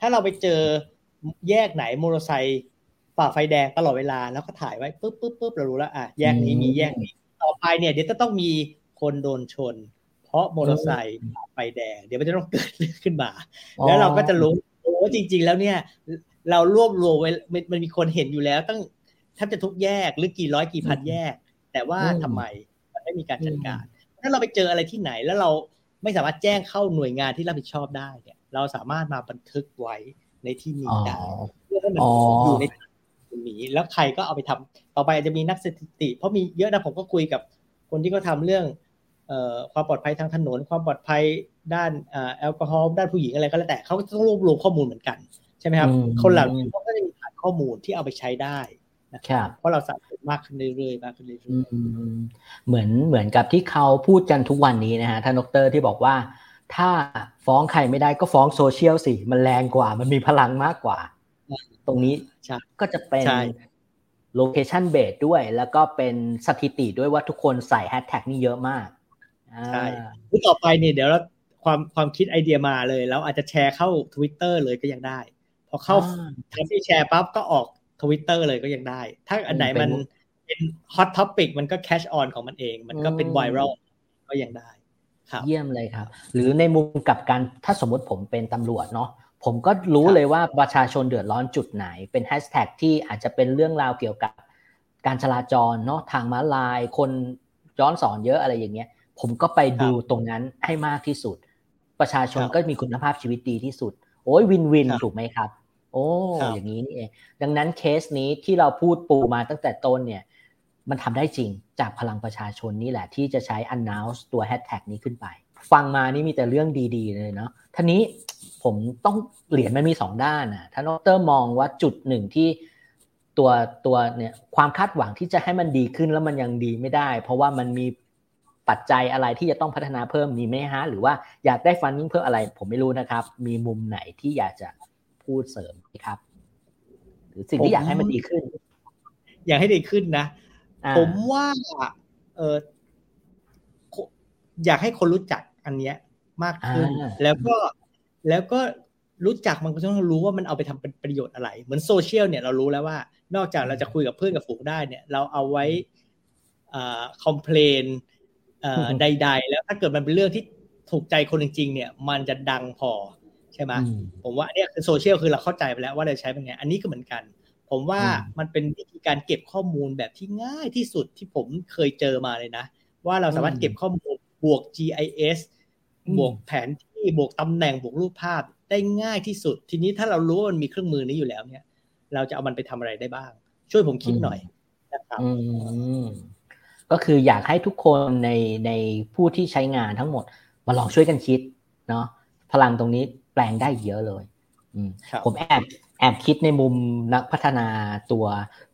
ถ้าเราไปเจอแยกไหนมอเตอร์ไซค์ ฝ่าไฟแดงตลอดเวลาแล้วก็ถ่ายไว้ปุ๊บปุ๊บปุ๊บเรารู้แล้วอะแยกนี้มีแยกนี้ ต่อไปเนี่ยเดี๋ยวจะต้องมีคนโดนชน เพราะมอเตอร์ไซค์ไฟแดง เดี๋ยวมันจะต้องเกิดเรื่องขึ้นมา แล้วเราก็จะรู้โอ้จริง ๆ แล้วเนี่ย เรารวบรวมไว้มันมีคนเห็นอยู่แล้วตั้งแทบจะทุกแยกหรือกี่ร้อยกี่พันแยก แต่ว่าทำไมมันไม่มีการจัดการ ถ้าเราไปเจออะไรที่ไหนแล้วเราไม่สามารถแจ้งเข้าหน่วยงานที่รับผิดชอบได้เนี่ย เราสามารถมาบันทึกไว้ในที่นี้ได้เพื่อให้มันอยู่ใน นี้แล้วใครก็เอาไปทำต่อไปอาจจะมีนักสถิติ เพราะมีเยอะนะผมก็คุยกับคนที่เขาทาเรื่องความปลอดภัยทางถนน ความปลอดภัยด้านแอลกอฮอล์ด้านผู้หญิงอะไรก็แล้วแต่เขาต้องรวบรวมข้อมูลเหมือนกันใช่ไหมครับ คนเหล่านี้เขาก็จะมีฐานข้อมูลที่เอาไปใช้ได้นะครับเพราะเราสะสมมากขึ้นเรื่อยๆมากขึ้นเรื่อยๆเหมือนเหมือนกับที่เขาพูดกันทุกวันนี้นะฮะท่านดรที่บอกว่า ถ้าฟ้องใครไม่ได้ก็ฟ้องโซเชียลสิ มันแรงกว่ามันมีพลังมากกว่า ตรงนี้ ก็จะเป็น location based ด้วย แล้วก็เป็นสถิติด้วยว่าทุกคนใส่แฮชแท็กนี่เยอะมากใช่ที่ต่อไปเนี่ยเดี๋ยวเราความความคิดไอเดียมาเลย แล้วอาจจะแชร์เข้า Twitter เลยก็ยังได้ พอเข้าทำที่แชร์ปั๊บก็ออกทวิตเตอร์เลยก็ยังได้ ถ้าอันไหนมันเป็น hot topic มันก็ catch on ของมันเอง มันก็เป็นไวรัลก็ยังได้ ครับ เยี่ยมเลยครับ หรือในมุมกับการถ้าสมมติผมเป็นตำรวจเนาะ ผมก็รู้เลยว่าประชาชนเดือดร้อนจุดไหน เป็นแฮชแท็กที่อาจจะเป็นเรื่องราวเกี่ยวกับการจราจรเนาะทางม้าลาย คนย้อนศรเยอะอะไรอย่างเงี้ย ผมก็ไปดูตรงนั้นให้มากที่สุด ประชาชนก็มีคุณภาพชีวิตดีที่สุด โอ้ยวินวินถูกไหมครับ โอ้อย่างนี้นี่เองดังนั้นเคสนี้ที่เราพูดปูมาตั้งแต่ต้นเนี่ย มันทำได้จริงจากพลังประชาชนนี่แหละ ที่จะใช้ announce ตัว hashtag นี้ขึ้นไป ฟังมานี่มีแต่เรื่องดี ๆ เลยเนาะท่านี้ ผมต้องเหรียญมันมีสองด้านนะถ้าดรมองว่าจุดหนึ่งที่ตัวตัวเนี่ยความคาดหวังที่จะให้มันดีขึ้นแล้วมันยังดีไม่ได้ เพราะว่ามันมีปัจจัยอะไรที่จะต้องพัฒนาเพิ่มมีไหมฮะหรือว่าอยากได้ฟันนิ่งเพิ่มอะไร ผมไม่รู้นะครับ มีมุมไหนที่อยากจะพูดเสริมครับ หรือสิ่งที่อยากให้มันดีขึ้น อยากให้ดีขึ้นนะ ผมว่าเอออยากให้คนรู้จักอันเนี้ยมากขึ้น แล้วก็ แล้วก็รู้จักมันก็ต้องรู้ว่ามันเอาไปทำเป็นประโยชน์อะไร เหมือนโซเชียลเนี่ยเรารู้แล้วว่า นอกจากเราจะคุยกับเพื่อนกับฝูงได้เนี่ย เราเอาไว้คอมเพลนใด ๆ แล้วถ้าเกิดมันเป็นเรื่องที่ถูกใจคนจริง ๆ เนี่ย มันจะดังพอใช่ไหมผมว่าเนี่ยคือโซเชียลคือเราเข้าใจไปแล้วว่าเราใช้เป็นไง อันนี้ก็เหมือนกัน ผมว่ามันเป็นวิธีการเก็บข้อมูลแบบที่ง่ายที่สุดที่ผมเคยเจอมาเลยนะ ว่าเราสามารถเก็บข้อมูลบวก GIS บวกแผนที่ บวกตำแหน่งบวกรูปภาพได้ง่ายที่สุด ทีนี้ถ้าเรารู้ว่ามันมีเครื่องมือนี้อยู่แล้วเนี่ย เราจะเอามันไปทำอะไรได้บ้าง ช่วยผมคิดหน่อยนะครับก็คืออยากให้ทุกคนในในผู้ที่ใช้งานทั้งหมด มาลองช่วยกันคิดเนาะพลังตรงนี้แปลงได้เยอะเลยผมแอบแอบคิดในมุมนักพัฒนาตัว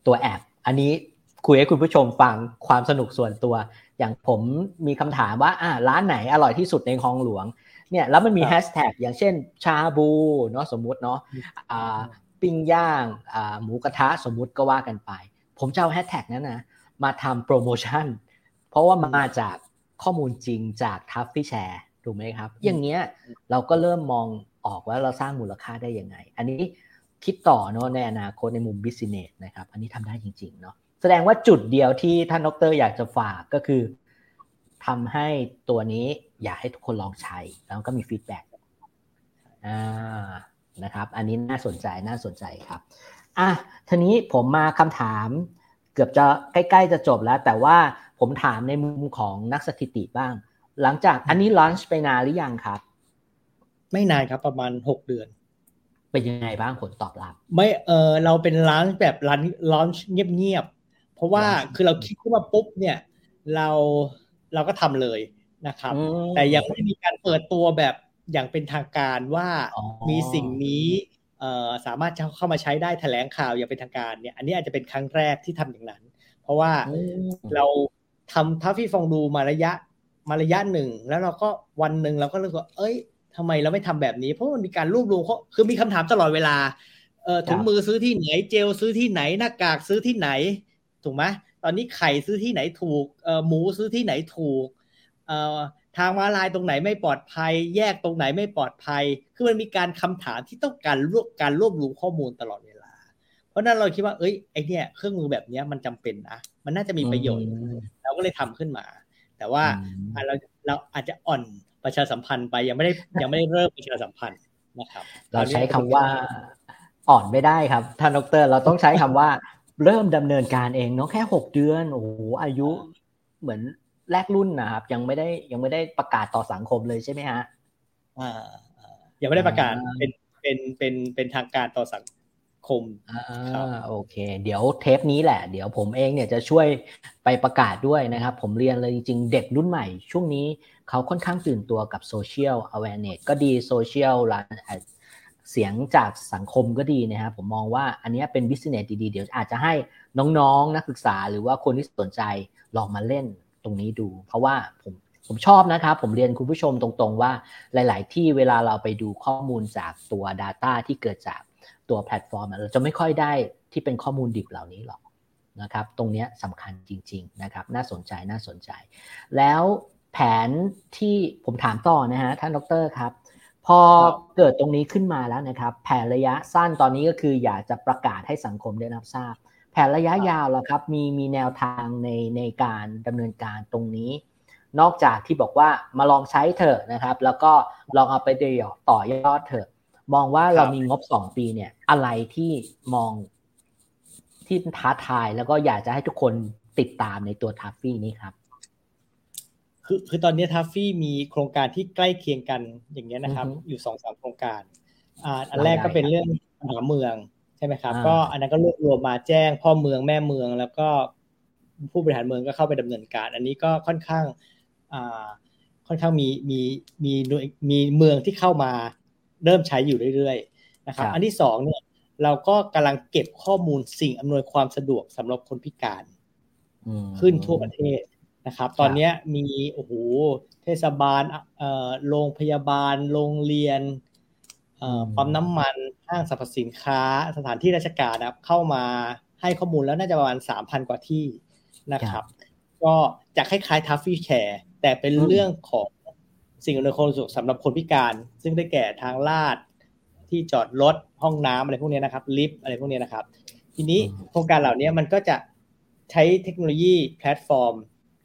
ตัวแอปอันนี้คุยให้คุณผู้ชมฟังความสนุกส่วนตัว อย่างผมมีคำถามว่าอ่าร้านไหนอร่อยที่สุดในคลองหลวง เนี่ยแล้วมันมีแฮชแท็กอย่างเช่นชาบูเนาะสมมุติเนาะอ่าปิ้งย่างอ่าหมูกระทะสมมุติก็ว่ากันไป ผมจะเอาแฮชแท็กนั้นนะมาทำโปรโมชั่น เพราะว่ามาจากข้อมูลจริงจากทัฟฟี่แชร์ถูกไหมครับ อย่างเงี้ยเราก็เริ่มมองออกว่าเราสร้างมูลค่าได้ยังไง อันนี้คิดต่อเนาะในอนาคตในมุมบิสเนสนะครับ อันนี้ทำได้จริงๆเนาะแสดงว่าจุดเดียวที่ท่านดรอยากจะฝากก็คือ ทำให้ตัวนี้อยากให้ทุกคนลองใช้ แล้วก็มีฟีดแบ็กอ่านะครับ อันนี้น่าสนใจน่าสนใจครับอะทีนี้ผมมาคำถาม เกือบจะใกล้ๆจะจบแล้ว แต่ว่าผมถามในมุมของนักสถิติบ้าง หลังจากอันนี้ลอนช์ไปนานหรือยังครับ ไม่นานครับประมาณหกเดือนเป็นยังไงบ้างผลตอบรับไม่เออเราเป็นร้านแบบร้านลอนช์เงียบๆเพราะว่าคือเราคิดขึ้นมาปุ๊บเนี่ย เรา เราก็ทำเลยนะครับ แต่ยังไม่มีการเปิดตัวแบบอย่างเป็นทางการว่ามีสิ่งนี้เอ่อสามารถเข้ามาใช้ได้แถลงข่าวอย่างเป็นทางการเนี่ยอันนี้อาจจะเป็นครั้งแรกที่ทำอย่างนั้น เพราะว่าเราทำทัฟฟี่ฟองดูมาระยะมาระยะหนึ่ง แล้วเราก็วันหนึ่งเราก็รู้สึกว่า เอ้ยทำไมเราไม่ทำแบบนี้ เพราะมันมีการรวบรวมเขาคือมีคำถามตลอดเวลาเออถุงมือซื้อที่ไหนเจลซื้อที่ไหนหน้ากากซื้อที่ไหนถูกไหม ตอนนี้ไข่ซื้อที่ไหนถูกเออหมูซื้อที่ไหนถูกเออทางม้าลายตรงไหนไม่ปลอดภัย แยกตรงไหนไม่ปลอดภัย คือมันมีการคำถามที่ต้องการรวบการรวบรวมข้อมูลตลอดเวลา เพราะนั้นเราคิดว่าเอ้ยไอเนี่ยเครื่องมือแบบนี้มันจำเป็นนะมันน่าจะมีประโยชน์ เราก็เลยทำขึ้นมา แต่ว่าเราเราอาจจะอ่อนประชาสัมพันธ์ไปยังไม่ได้ยังไม่ได้เริ่มประชาสัมพันธ์นะครับ เราใช้คำว่าอ่อนไม่ได้ครับท่านดร เราต้องใช้คำว่า เริ่มดำเนินการเองเนาะแค่หกเดือนโอ้โหอายุเหมือนแรกรุ่นนะครับยังไม่ได้ยังไม่ได้ประกาศต่อสังคมเลยใช่ไหมฮะอ่ายังไม่ได้ประกาศเป็นเป็นเป็นเป็นทางการต่อสังคมอ่าโอเค เดี๋ยวเทปนี้แหละ เดี๋ยวผมเองเนี่ยจะช่วยไปประกาศด้วยนะครับ ผมเรียนเลยจริงๆ เด็กรุ่นใหม่ช่วงนี้เขาค่อนข้างตื่นตัวกับ social awareness ก็ดีโซเชียล เสียงจากสังคมก็ดีนะครับผมมองว่าอันนี้เป็น business ดีๆ เดี๋ยวอาจจะให้น้องๆ นักศึกษาหรือว่าคนที่สนใจลองมาเล่นตรงนี้ดู เพราะว่าผมผมชอบนะครับ ผมเรียนคุณผู้ชมตรงๆว่าหลาย ๆ ที่เวลาเราไปดูข้อมูลจากตัว Data ที่เกิดจากตัวแพลตฟอร์ม เราจะไม่ค่อยได้ที่เป็นข้อมูลดิบเหล่านี้หรอกนะครับ ตรงนี้สำคัญจริง ๆ นะครับ น่าสนใจน่าสนใจ แล้วแผนที่ผมถามต่อนะฮะท่านดรครับ อเกิดตรงนี้ขึ้นมาแล้วนะครับ แผนระยะสั้นตอนนี้ก็คืออยากจะประกาศให้สังคมได้รับทราบ แผนระยะยาวแล้วครับมีมีแนวทางในในการดำเนินการตรงนี้ นอกจากที่บอกว่ามาลองใช้เถอะนะครับ แล้วก็ลองเอาไปเดียวต่อยอดเถอะ มองว่าเรามีงบสองปีเนี่ย อะไรที่มองที่ท้าทายแล้วก็อยากจะให้ทุกคนติดตามในตัวทัฟฟี่นี้ครับ คือคือตอนนี้ทัฟฟี่มีโครงการที่ใกล้เคียงกันอย่างเงี้ยนะครับ อยู่สองสามโครงการอ่าอันแรกก็เป็นเรื่องปัญหาเมืองใช่ไหมครับ ก็อันนั้นก็รวบรวมมาแจ้งพ่อเมืองแม่เมือง แล้วก็ผู้บริหารเมืองก็เข้าไปดำเนินการ อันนี้ก็ค่อนข้างอ่าค่อนข้างมีมีมีมีเมืองที่เข้ามาเริ่มใช้อยู่เรื่อยๆนะครับ อันที่สองเนี่ยเราก็กำลังเก็บข้อมูลสิ่งอำนวยความสะดวกสำหรับคนพิการ ขึ้นทั่วประเทศ นะครับ ตอนนี้มีโอ้โหเทศบาลเอ่อโรงพยาบาลโรงเรียนเอ่อปั๊มน้ำมันห้างสรรพสินค้า สถานที่ราชการนะครับ เข้ามาให้ข้อมูลแล้วน่าจะประมาณสามพันกว่าที่นะครับ ก็จะคล้ายๆ Traffy Share แต่เป็นเรื่องของสิ่งอำนวยความสะดวกสำหรับคนพิการ ซึ่งได้แก่ทางลาดที่จอดรถห้องน้ำอะไรพวกนี้นะครับ ลิฟต์อะไรพวกนี้นะครับ ทีนี้โครงการเหล่านี้มันก็จะใช้เทคโนโลยีแพลตฟอร์ม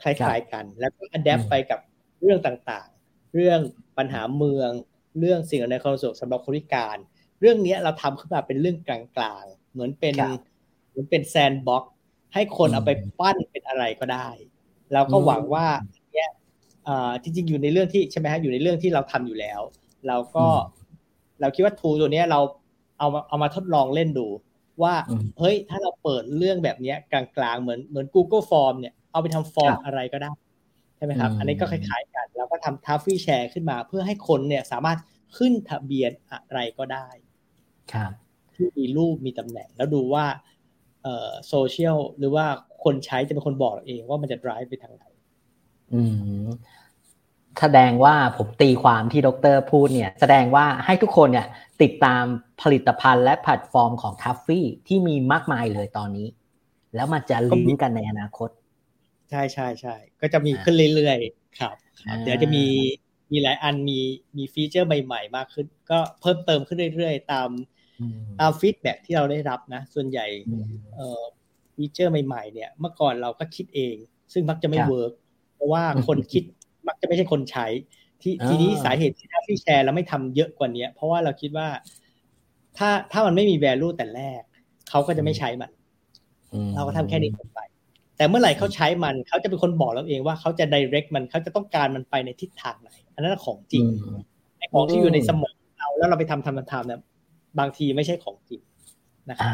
คล้ายๆกัน แล้วก็ adapt ไปกับเรื่องต่างๆ เรื่องปัญหาเมืองเรื่องสิ่งอำนวยความสะดวกสำหรับคนพิการ เรื่องนี้เราทำขึ้นมาเป็นเรื่องกลางๆ เหมือนเป็นเหมือนเป็น sandbox ให้คนเอาไปปั้นเป็นอะไรก็ได้ เราก็หวังว่าเนี้ยจริงๆอยู่ในเรื่องที่ใช่ไหมฮะอยู่ในเรื่องที่เราทำอยู่แล้ว เราก็เราคิดว่า tool ตัวนี้เราเอาเอามาทดลองเล่นดู ว่าเฮ้ยถ้าเราเปิดเรื่องแบบนี้กลางๆ เหมือนเหมือน Google Form เนี่ย เอาไปทำฟอร์มอะไรก็ได้ใช่ไหมครับ อันนี้ก็คล้ายๆกันแล้วก็ทำ Traffy Share ขึ้นมา เพื่อให้คนเนี่ยสามารถขึ้นทะเบียนอะไรก็ได้ครับที่มีรูปมีตำแหน่ง แล้วดูว่าเอ่อโซเชียลหรือว่าคนใช้จะเป็นคนบอกเองว่ามันจะ drive ไปทางไหน อืมแสดงว่าผมตีความที่ดรพูดเนี่ย แสดงว่าให้ทุกคนเนี่ย ติดตามผลิตภัณฑ์และแพลตฟอร์มของทัฟฟี่ที่มีมากมายเลยตอนนี้ แล้วมันจะลิงก์กันในอนาคต ใช่ใช่ใช่ก็จะมีขึ้นเรื่อยๆครับเดี๋ยวจะมีมีหลายอันมีมี feature ใหม่ๆ มากขึ้น ก็เพิ่มเติมขึ้นเรื่อยๆ ตามตาม feedback ที่เราได้รับนะ ส่วนใหญ่เอ่อ feature ใหม่ๆ เนี่ย เมื่อก่อนเราก็คิดเอง ซึ่งมักจะไม่ work เพราะว่าคนคิดมักจะไม่ใช่คนใช้ ที่ทีนี้สาเหตุที่ Traffy Share แล้วไม่ทำเยอะกว่านี้เพราะว่าเราคิดว่า ถ้าถ้ามันไม่มี value แต่แรก เขาก็จะไม่ใช้มัน เราก็ทำแค่นี้ไป แต่เมื่อไหร่เขาใช้มันเขาจะเป็นคนบอกเราเองว่าเขาจะ direct มันเขาจะต้องการมันไปในทิศทางไหน อันนั้นของจริงไอ้ของที่อยู่ในสมองเราแล้วเราไปทำทำทำเนี่ยบางทีไม่ใช่ของจริงนะครับ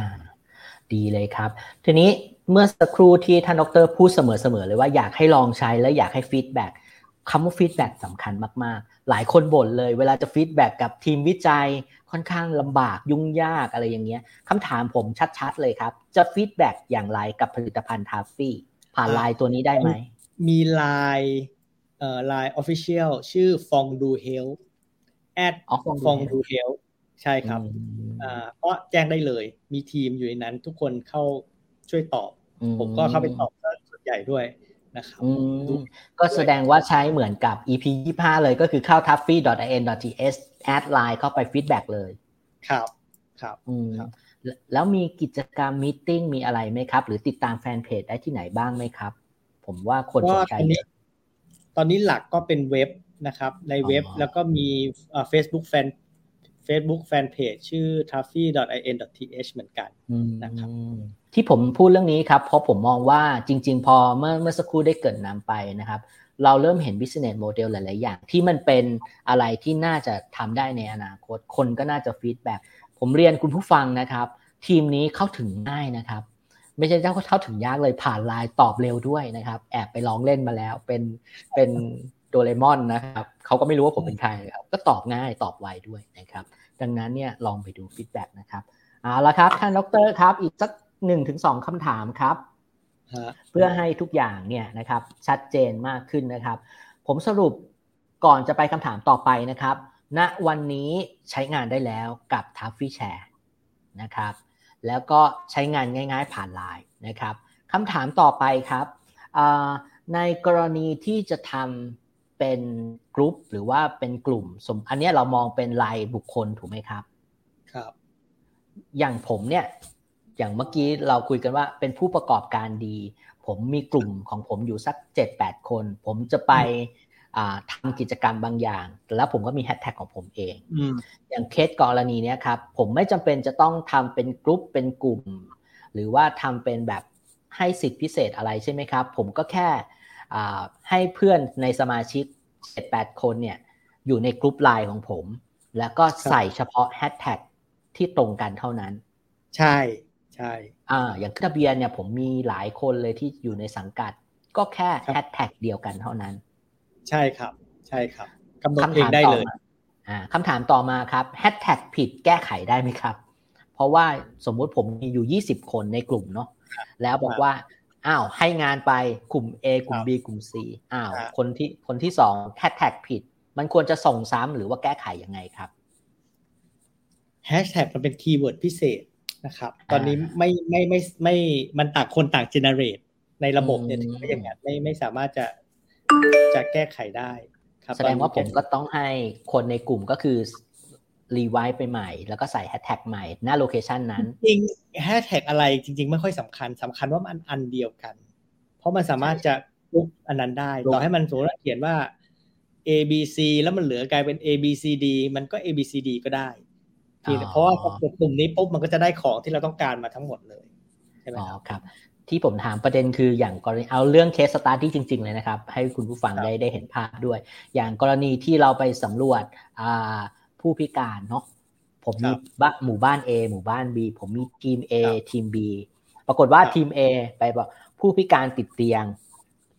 ดีเลยครับ ทีนี้เมื่อสักครู่ที่ท่านดรพูดเสมอๆเลยว่าอยากให้ลองใช้และอยากให้ feedback คำว่า feedback สำคัญมากๆ หลายคนบ่นเลย เวลาจะ feedback กับทีมวิจัยค่อนข้างลำบากยุ่งยากอะไรอย่างเงี้ยคำถามผมชัดๆเลยครับ จะ feedback อย่างไรกับผลิตภัณฑ์ Traffyผ่านไลน์ตัวนี้ได้ไหม มีไลน์เอ่อไลน์ official ชื่อ Fondue Help แอด Fondue Help ใช่ครับอ่าก็แจ้งได้เลย มีทีมอยู่ในนั้นทุกคนเข้าช่วยตอบ ผมก็เข้าไปตอบส่วนใหญ่ด้วย นะครับก็แสดงว่าใช้เหมือนกับ EP 25 เลยก็คือเข้า traffy.in.th แอดไลน์เข้าไป feedback เลยครับครับ แล้วมีกิจกรรมมีติ้งมีอะไรไหมครับ หรือติดตามแฟนเพจได้ที่ไหนบ้างไหมครับ ผมว่าคนสนใจตอนนี้หลักก็เป็นเว็บนะครับ ในเว็บแล้วก็มี Facebook Fan Facebook Fanpage ชื่อ tuffy.in.th เหมือนกันนะครับที่ผมพูดเรื่องนี้ครับ เพราะผมมองว่าจริง ๆ พอเมื่อเมื่อสักครู่ได้เกิดนำไปนะครับ เราเริ่มเห็น business model หลาย ๆ อย่าง ที่มันเป็นอะไรที่น่าจะทำได้ในอนาคต คนก็น่าจะฟีดแบ็ผมเรียนคุณผู้ฟังนะครับ ทีมนี้เข้าถึงง่ายนะครับ ไม่ใช่เจ้าเข้าถึงยากเลยผ่านไลน์ตอบเร็วด้วยนะครับ แอบไปลองเล่นมาแล้ว เป็นเป็น โดเรมอนนะครับเขาก็ไม่รู้ว่าผมเป็นใครครับก็ตอบง่ายตอบไวด้วยนะครับดังนั้นเนี่ยลองไปดู feedback นะครับเอาละครับท่านดรครับอีกสักหนึ่งถึงสองคำถามครับ เพื่อให้ทุกอย่างเนี่ยนะครับชัดเจนมากขึ้นนะครับ ผมสรุปก่อนจะไปคำถามต่อไปนะครับณวันนี้ใช้งานได้แล้วกับทัฟฟี่แชร์นะครับแล้วก็ใช้งานง่ายๆผ่านไลน์นะครับคำถามต่อไปครับในกรณีที่จะทำ เป็นกลุ่มหรือว่าเป็นกลุ่มสมอันนี้เรามองเป็นรายบุคคลถูกไหมครับ ครับ อย่างผมเนี่ย อย่างเมื่อกี้เราคุยกันว่าเป็นผู้ประกอบการดี ผมมีกลุ่มของผมอยู่สัก7-8คน ผมจะไปทำกิจกรรมบางอย่าง แล้วผมก็มีแฮชแท็กของผมเองอย่างเคสกรณีนี้ครับ ผมไม่จำเป็นจะต้องทำเป็นกลุ่มเป็นกลุ่ม หรือว่าทำเป็นแบบให้สิทธิพิเศษอะไรใช่ไหมครับ ผมก็แค่ ให้เพื่อนในสมาชิก7-8คนเนี่ยอยู่ในกลุ่มไลน์ของผม แล้วก็ใส่เฉพาะแฮชแท็กที่ตรงกันเท่านั้น ใช่ใช่อ่าอย่างขึ้นทะเบียนเนี่ยผมมีหลายคนเลยที่อยู่ในสังกัด ก็แค่แฮชแท็กเดียวกันเท่านั้น ใช่ครับ ใช่ครับกำหนดเองได้เลยอ่าคำถามต่อมาครับแฮชแท็กผิดแก้ไขได้ไหมครับ เพราะว่าสมมุติผมมีอยู่ 20 คนในกลุ่มเนาะแล้วบอกว่า อ้าวให้งานไปกลุ่ม A กลุ่ม B กลุ่ม C อ้าวคนที่คนที่สองแฮชแท็กผิด มันควรจะส่งซ้ำหรือว่าแก้ไขยังไงครับแฮชแท็กมันเป็น keyword พิเศษนะครับ ตอนนี้ไม่ไม่ไม่ไม่มันต่างคนต่าง generate ในระบบเนี่ยไม่อย่างนั้นไม่ไม่สามารถจะจะแก้ไขได้ ครับแสดงว่าผมก็ต้องให้คนในกลุ่มก็คือ revise ไปใหม่ แล้วก็ใส่แฮชแท็กใหม่หน้า location นั้น จริงแฮชแท็กอะไรจริง ๆ ไม่ค่อยสำคัญสำคัญว่ามันอันเดียวกัน เพราะมันสามารถจะลุกอันนั้นได้ ต่อให้มันสมมติเขียนว่า A B C แล้วมันเหลือกลายเป็น A B C D มันก็ A B C D ก็ได้เพราะว่าพอกดปุ่มนี้ปุ๊บมันก็จะได้ของที่เราต้องการมาทั้งหมดเลยใช่ไหมครับที่ผมถามประเด็นคืออย่างกรณีเอาเรื่อง case study จริง ๆ เลยนะครับ ให้คุณผู้ฟังได้ได้เห็นภาพด้วย อย่างกรณีที่เราไปสำรวจ ผู้พิการเนาะผมมีบ้านหมู่บ้าน A หมู่บ้าน B ผมมีทีม A ทีม B ปรากฏว่าทีม A ไปบอกผู้พิการติดเตียง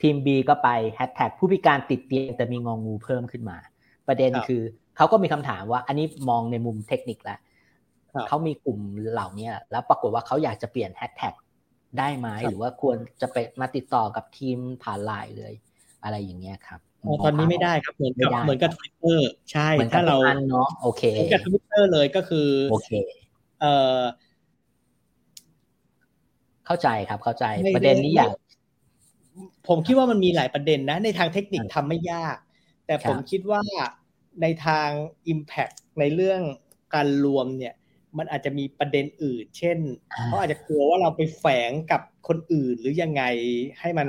ทีม B ก็ไปแฮชแท็กผู้พิการติดเตียงแต่มีงองงูเพิ่มขึ้นมา ประเด็นคือเขาก็มีคำถามว่า อันนี้มองในมุมเทคนิคแล้วเขามีกลุ่มเหล่านี้แล้วปรากฏว่าเขาอยากจะเปลี่ยนแฮชแท็กได้ไหมหรือว่าควรจะไปมาติดต่อกับทีมผ่านไลน์เลย อะไรอย่างเงี้ยครับ ตอนนี้ไม่ได้ครับเหมือนกับเหมือนกับทวิตเตอร์ใช่ถ้าเราเนาะโอเคเหมือนกับทวิตเตอร์เลยก็คือโอเคเอ่อเข้าใจครับเข้าใจประเด็นนี้อยากผมคิดว่ามันมีหลายประเด็นนะ ในทางเทคนิคทำไม่ยาก แต่ผมคิดว่าในทาง Impact ในเรื่องการรวมเนี่ย มันอาจจะมีประเด็นอื่น เช่นเขาอาจจะกลัวว่าเราไปแฝงกับคนอื่นหรือยังไงให้มัน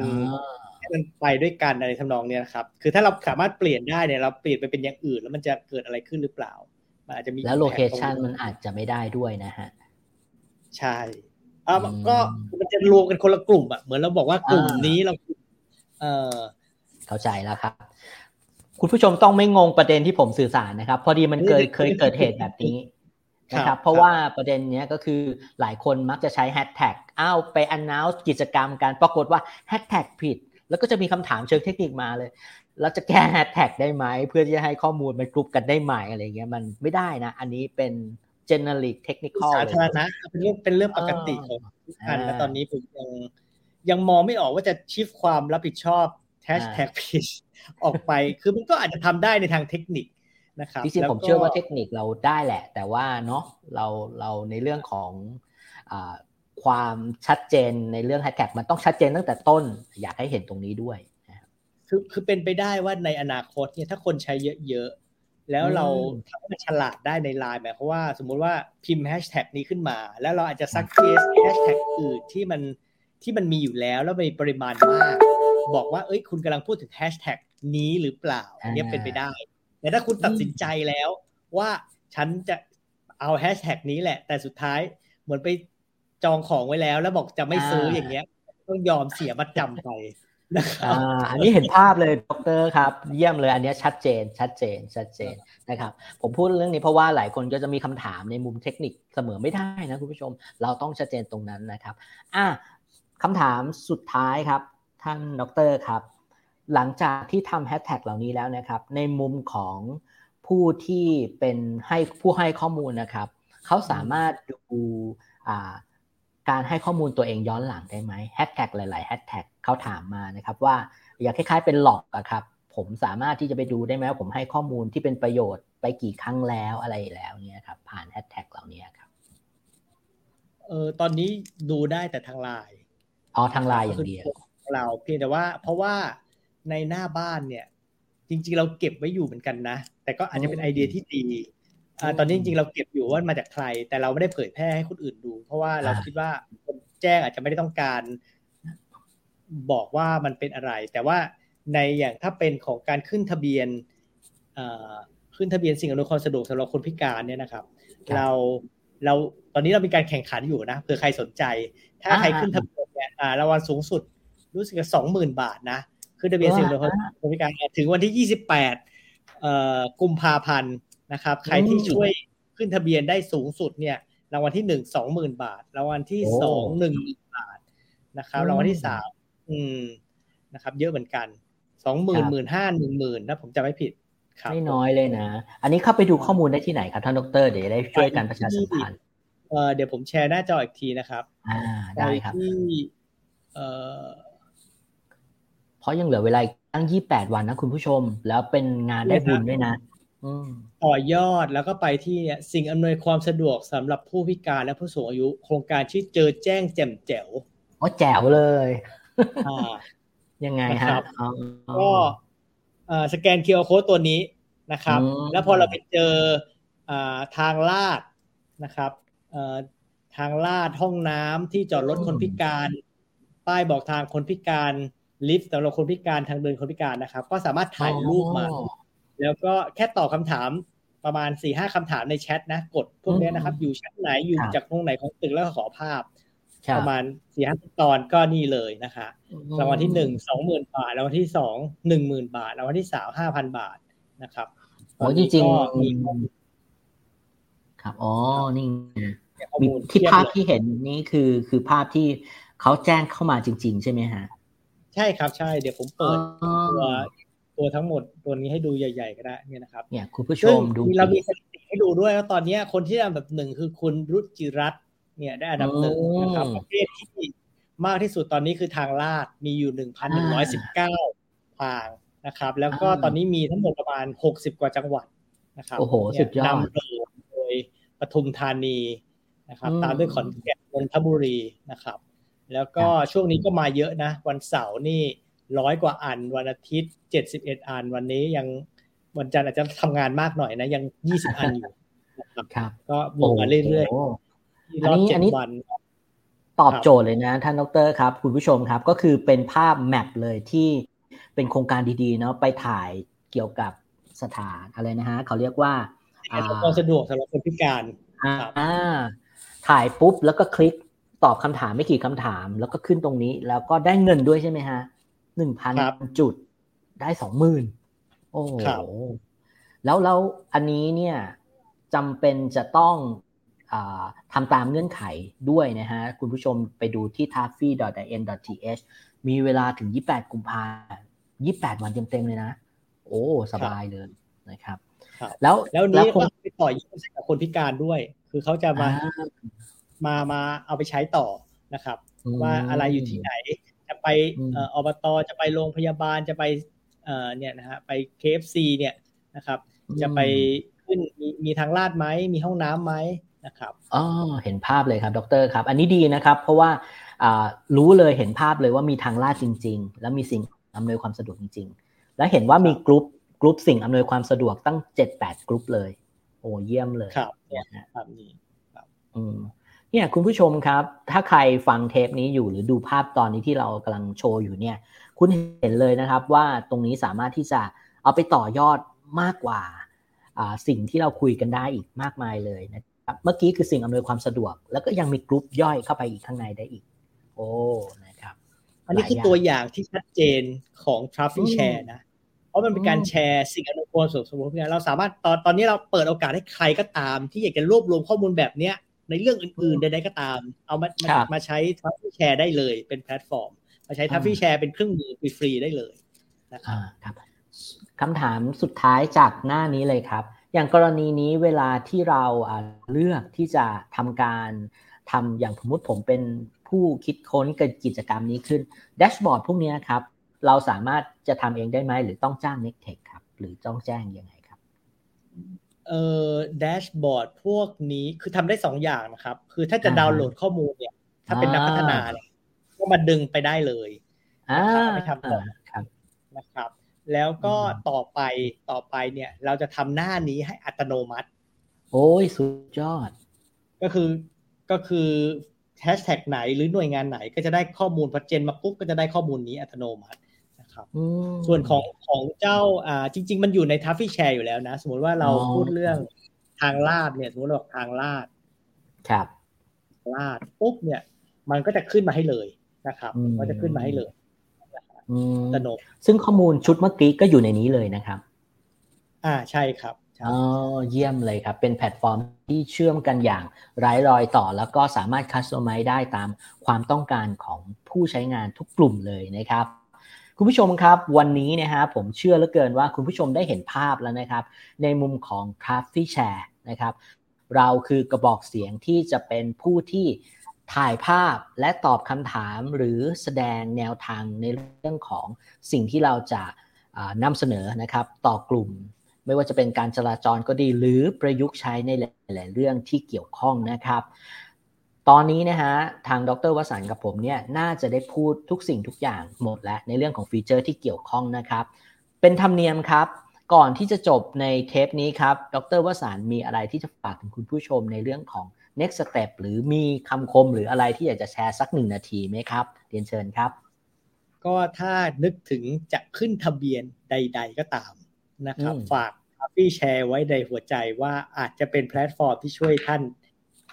ให้มันไปด้วยกันอะไรทำนองเนี้ยครับ คือถ้าเราสามารถเปลี่ยนได้เนี่ยเราเปลี่ยนไปเป็นอย่างอื่น แล้วมันจะเกิดอะไรขึ้นหรือเปล่ามันอาจจะมีแล้วโลเคชันมันอาจจะไม่ได้ด้วยนะฮะใช่อ่าก็มันจะรวมกันคนละกลุ่มอะเหมือนเราบอกว่ากลุ่มนี้เรา เออเข้าใจแล้วครับ คุณผู้ชมต้องไม่งงประเด็นที่ผมสื่อสารนะครับ พอดีมันเคยเคยเกิดเหตุแบบนี้นะครับเพราะว่าประเด็นนี้ก็คือหลายคนมักจะใช้แฮชแท็กอ้าวไป announce กิจกรรมการปรากฏว่าแฮชแท็กผิด แล้วก็จะมีคำถามเชิงเทคนิคมาเลยเราจะแก้แฮชแท็กได้ไหม เพื่อที่จะให้ข้อมูลมันกลุ่มกันได้ไหมอะไรเงี้ยมันไม่ได้นะ อันนี้เป็น generic technical สาธารณะเป็นเรื่องเป็นเรื่องปกติของทุกท่านและตอนนี้ผมยังยังมองไม่ออกว่าจะชิฟความรับผิดชอบแฮชแท็กพิชออกไป คือมันก็อาจจะทำได้ในทางเทคนิคนะครับจริงๆผมเชื่อว่าเทคนิคเราได้แหละ แต่ว่าเนาะเราเราในเรื่องของอ ความชัดเจนในเรื่องแฮชแท็กมันต้องชัดเจนตั้งแต่ต้น อยากให้เห็นตรงนี้ด้วยคือคือเป็นไปได้ว่าในอนาคตเนี่ยถ้าคนใช้เยอะๆ แล้วเราทำให้มันฉลาดได้ในไลน์หมายความว่า สมมุติว่าพิมพ์แฮชแท็กนี้ขึ้นมา แล้วเราอาจจะ suggest แฮชแท็กอื่นที่มันที่มันมีอยู่แล้วแล้วมีปริมาณมาก บอกว่าเอ้ยคุณกำลังพูดถึงแฮชแท็กนี้หรือเปล่าอันนี้เป็นไปได้ แต่ถ้าคุณตัดสินใจแล้วว่าฉันจะเอาแฮชแท็กนี้แหละ แต่สุดท้ายเหมือนไป จองของไว้แล้วแล้วบอกจะไม่ซื้ออย่างเงี้ย ต้องยอมเสียมัดจำไปอ่าอันนี้เห็นภาพเลยดรครับ เยี่ยมเลยอันนี้ชัดเจน ชัดเจน ชัดเจนนะครับ ผมพูดเรื่องนี้เพราะว่าหลายคนก็จะมีคำถามในมุมเทคนิคเสมอไม่ได้นะคุณผู้ชม เราต้องชัดเจนตรงนั้นนะครับอ่าคำถามสุดท้ายครับ ท่านดรครับ หลังจากที่ทำแฮชแท็กเหล่านี้แล้วนะครับ ในมุมของผู้ที่เป็นให้ผู้ให้ข้อมูลนะครับ เขาสามารถดู การให้ข้อมูลตัวเองย้อนหลังได้ไหมแฮชแท็กหลายๆแฮชแท็กเขาถามมานะครับว่าอยากคล้ายๆเป็นหลอกอะครับผมสามารถที่จะไปดูได้ไหมว่าผมให้ข้อมูลที่เป็นประโยชน์ไปกี่ครั้งแล้วอะไรแล้วเนี่ยครับผ่านแฮชแท็กเหล่านี้ครับเออตอนนี้ดูได้แต่ทางไลน์อ๋อทางไลน์อย่างเดียวเราเพียงแต่ว่า เพราะว่าในหน้าบ้านเนี่ย จริง ๆ เราเก็บไว้อยู่เหมือนกันนะ แต่ก็อาจจะเป็นไอเดียที่ดีอ่า ตอนนี้จริงๆเราเก็บอยู่ว่ามาจากใคร แต่เราไม่ได้เผยแพร่ให้คนอื่นดู เพราะว่าเราคิดว่าคนแจ้งอาจจะไม่ได้ต้องการ บอกว่ามันเป็นอะไร แต่ว่าในอย่างถ้าเป็นของการขึ้นทะเบียนขึ้นทะเบียนสิ่งอำนวยความสะดวกสำหรับคนพิการเนี่ยนะครับ เราเราตอนนี้เรามีการแข่งขันอยู่นะเผื่อใครสนใจ ถ้าใครขึ้นทะเบียนเนี่ยรางวัลสูงสุดรู้สึกสองหมื่นบาทนะขึ้นทะเบียนสิ่งอำนวยความสะดวกคนพิการถึงวันที่ยี่สิบแปดกุมภาพันธ์ นะครับ ใครที่ช่วยขึ้นทะเบียนได้สูงสุดเนี่ยรางวัลที่หนึ่งสองหมื่นบาทรางวัลที่สองหนึ่งหมื่นบาทนะครับรางวัลที่สามอืมนะครับ เยอะเหมือนกันสองหมื่นหมื่นห้าหนึ่งหมื่นนะผมจะไม่ผิดครับไม่น้อยเลยนะ อันนี้เข้าไปดูข้อมูลได้ที่ไหนครับท่านดร เดี๋ยวได้ช่วยกันประชาสัมพันธ์เออเดี๋ยวผมแชร์หน้าจออีกทีนะครับ อ่าได้ครับที่เอ่อเพราะยังเหลือเวลาตั้งยี่แปดวันนะคุณผู้ชม แล้วเป็นงานได้บุญด้วยนะ ต่อยอดแล้วก็ไปที่สิ่งอำนวยความสะดวกสำหรับผู้พิการและผู้สูงอายุ โครงการชื่อเจอแจ้งแจ่มแจ๋วอ๋อแจ๋วเลยยังไงฮะก็สแกนเคอร์โค้ดตัวนี้นะครับ แล้วพอเราไปเจอทางลาดนะครับทางลาดห้องน้ำที่จอดรถคนพิการ ป้ายบอกทางคนพิการลิฟต์สำหรับคนพิการทางเดินคนพิการนะครับ ก็สามารถถ่ายรูปมา แล้วก็แค่ตอบคาถามประมาณสี่ห้าคำถามในแชทนะ กดพวกนี้นะครับ อยู่ชั้นไหนอยู่จากตรงไหนของตึกแล้วก็ขอภาพ ประมาณสี่ห้าตอนก็นี่เลยนะคะรางวัลที่หนึ่งสองหมื่นบาทรางวัลที่สองหนึ่งหมื่นบาทรางวัลที่สามห้าพันบาทนะครับโอ้จริงๆครับอ๋อนี่ที่ภาพที่เห็นนี่คือคือภาพที่เขาแจ้งเข้ามาจริง ๆ ใช่ไหมฮะ ใช่ครับใช่เดี๋ยวผมเปิดตัว ตัวทั้งหมดตัวนี้ให้ดูใหญ่ ๆ ก็ได้เนี่ยนะครับเนี่ยคุณผู้ชมดูเรามีสถิติให้ดูด้วยว่าตอนนี้คนที่อันดับหนึ่งคือคุณรุจิรัตเนี่ยได้อันดับหนึ่งนะครับประเทศที่มากที่สุดตอนนี้คือทางลาดมีอยู่หนึ่งพันหนึ่งร้อยสิบเก้าทางนะครับ แล้วก็ตอนนี้มีทั้งหมดประมาณหกสิบกว่าจังหวัดนะครับโอ้โหสุดยอดนำโดยปทุมธานีนะครับ ตามด้วยขอนแก่นนนทบุรีนะครับ แล้วก็ช่วงนี้ก็มาเยอะนะ วันเสาร์นี่ร้อยกว่าอันวันอาทิตย์ เจ็ดสิบเอ็ดอันวันนี้ยังวันจันทร์อาจจะทำงานมากหน่อยนะ ยังยี่สิบอันอยู่นะครับ ก็บวกมาเรื่อยๆอันนี้อันนี้ตอบโจทย์เลยนะ ท่านดรครับ คุณผู้ชมครับ ก็คือเป็นภาพแมปเลยที่เป็นโครงการดีๆเนาะไปถ่ายเกี่ยวกับสถานอะไรนะฮะเขาเรียกว่าความสะดวกสำหรับคนพิการอ่าถ่ายปุ๊บแล้วก็คลิกตอบคำถามไม่กี่คำถาม แล้วก็ขึ้นตรงนี้ แล้วก็ได้เงินด้วยใช่ไหมฮะหนึ่งพันจุด ได้สองหมื่นโอ้โหแล้วแล้วอันนี้เนี่ยจำเป็นจะต้องทำตามเงื่อนไขด้วยนะฮะ คุณผู้ชมไปดูที่ taffy.in.th มีเวลาถึง 28 กุมภา28 วันเต็มๆเลยนะ โอ้ สบายเลยนะครับ แล้วแล้วนี้ก็ไปต่อยอดกับคนพิการด้วย คือเขาจะมามามาเอาไปใช้ต่อนะครับ ว่าอะไรอยู่ที่ไหน จะไปอบตจะไปโรงพยาบาลจะไป เนี่ยนะฮะไป KFC เนี่ยนะครับ จะไปขึ้นมีมีทางลาดไหมมีห้องน้ำไหมนะครับอ๋อเห็นภาพเลยครับดรครับ อันนี้ดีนะครับ เพราะว่ารู้เลยเห็นภาพเลยว่ามีทางลาดจริง ๆ แล้วมีสิ่งอำนวยความสะดวกจริง ๆ และเห็นว่ามีกลุ่มกลุ่มสิ่งอำนวยความสะดวกตั้งเจ็ดแปดกลุ่มเลย โอ้เยี่ยมเลยครับเนี่ยครับนี่ครับอืมเนี่ยคุณผู้ชมครับ ถ้าใครฟังเทปนี้อยู่หรือดูภาพตอนนี้ที่เรากำลังโชว์อยู่เนี่ย คุณเห็นเลยนะครับว่าตรงนี้สามารถที่จะเอาไปต่อยอดมากกว่าสิ่งที่เราคุยกันได้อีกมากมายเลยนะครับเมื่อกี้คือสิ่งอำนวยความสะดวก แล้วก็ยังมีกลุ่มย่อยเข้าไปอีกข้างในได้อีก โอ้นะครับ อันนี้คือตัวอย่างที่ชัดเจนของ traffic share นะเพราะมันเป็นการแชร์สิ่งอำนวยความสะดวกสมมติเนี่ยเราสามารถตอนตอนนี้เราเปิดโอกาสให้ใครก็ตาม ที่อยากจะรวบรวมข้อมูลแบบเนี้ยในเรื่องอื่นๆใดๆก็ตาม เอามามาใช้ traffic share ได้เลยเป็นแพลตฟอร์ม มาใช้ traffic share เป็นเครื่องมือฟรีๆได้เลยนะครับคำถามสุดท้ายจากหน้านี้เลยครับ อย่างกรณีนี้เวลาที่เราเลือกที่จะทำการทำอย่างสมมติผมเป็นผู้คิดค้นกิจกรรมนี้ขึ้นแดชบอร์ดพวกนี้ครับ เราสามารถจะทำเองได้ไหมหรือต้องจ้าง n e c t e c h ครับ หรือต้องแจ้งยังไงครับเอ่อแดชบอร์ดพวกนี้คือทำได้สองอย่างนะครับ คือถ้าจะดาวน์โหลดข้อมูลเนี่ย ถ้าเป็นนักพัฒนาเนี่ย ก็มาดึงไปได้เลยไม่ทำก่อนนะครับ แล้วก็ต่อไปต่อไปเนี่ย เราจะทำหน้านี้ให้อัตโนมัติ โอ้ยสุดยอด ก็คือก็คือแฮชแท็กไหนหรือหน่วยงานไหนก็จะได้ข้อมูลพอเจนมาปุ๊บก็จะได้ข้อมูลนี้อัตโนมัตินะครับส่วนของของเจ้าอ่าจริง ๆ มันอยู่ใน Traffy Share อยู่แล้วนะ สมมติว่าเราพูดเรื่องทางลาดเนี่ย สมมติเราทางลาดครับลาดปุ๊บเนี่ย มันก็จะขึ้นมาให้เลย นะครับก็จะขึ้นมาให้เลยอัตโนมัติซึ่งข้อมูลชุดเมื่อกี้ก็อยู่ในนี้เลยนะครับ อ่าใช่ครับอ๋อเยี่ยมเลยครับ เป็นแพลตฟอร์มที่เชื่อมกันอย่างไร้รอยต่อ แล้วก็สามารถ customize ได้ตามความต้องการของผู้ใช้งานทุกกลุ่มเลยนะครับคุณผู้ชมครับวันนี้นะฮะผมเชื่อเหลือเกินว่าคุณผู้ชมได้เห็นภาพแล้วนะครับ ในมุมของ Traffic Share นะครับ เราคือกระบอกเสียงที่จะเป็นผู้ที่ ถ่ายภาพและตอบคำถามหรือแสดงแนวทางในเรื่องของสิ่งที่เราจะนำเสนอนะครับต่อกลุ่ม ไม่ว่าจะเป็นการจราจรก็ดี หรือประยุกต์ใช้ในหลาย ๆ เรื่องที่เกี่ยวข้องนะครับ ตอนนี้นะฮะทางดรวสันกับผมเนี่ยน่าจะได้พูดทุกสิ่งทุกอย่างหมดแล้วในเรื่องของฟีเจอร์ที่เกี่ยวข้องนะครับ เป็นธรรมเนียมครับก่อนที่จะจบในเทปนี้ครับ ดรวสันมีอะไรที่จะฝากถึงคุณผู้ชมในเรื่องของ next step หรือมีคำคมหรืออะไรที่อยากจะแชร์สักหนึ่งนาทีไหมครับเรียนเชิญครับ ก็ถ้านึกถึงจะขึ้นทะเบียนใด ๆ ก็ตามนะครับ ฝาก Traffy Share ไว้ในหัวใจว่าอาจจะเป็นแพลตฟอร์มที่ช่วยท่าน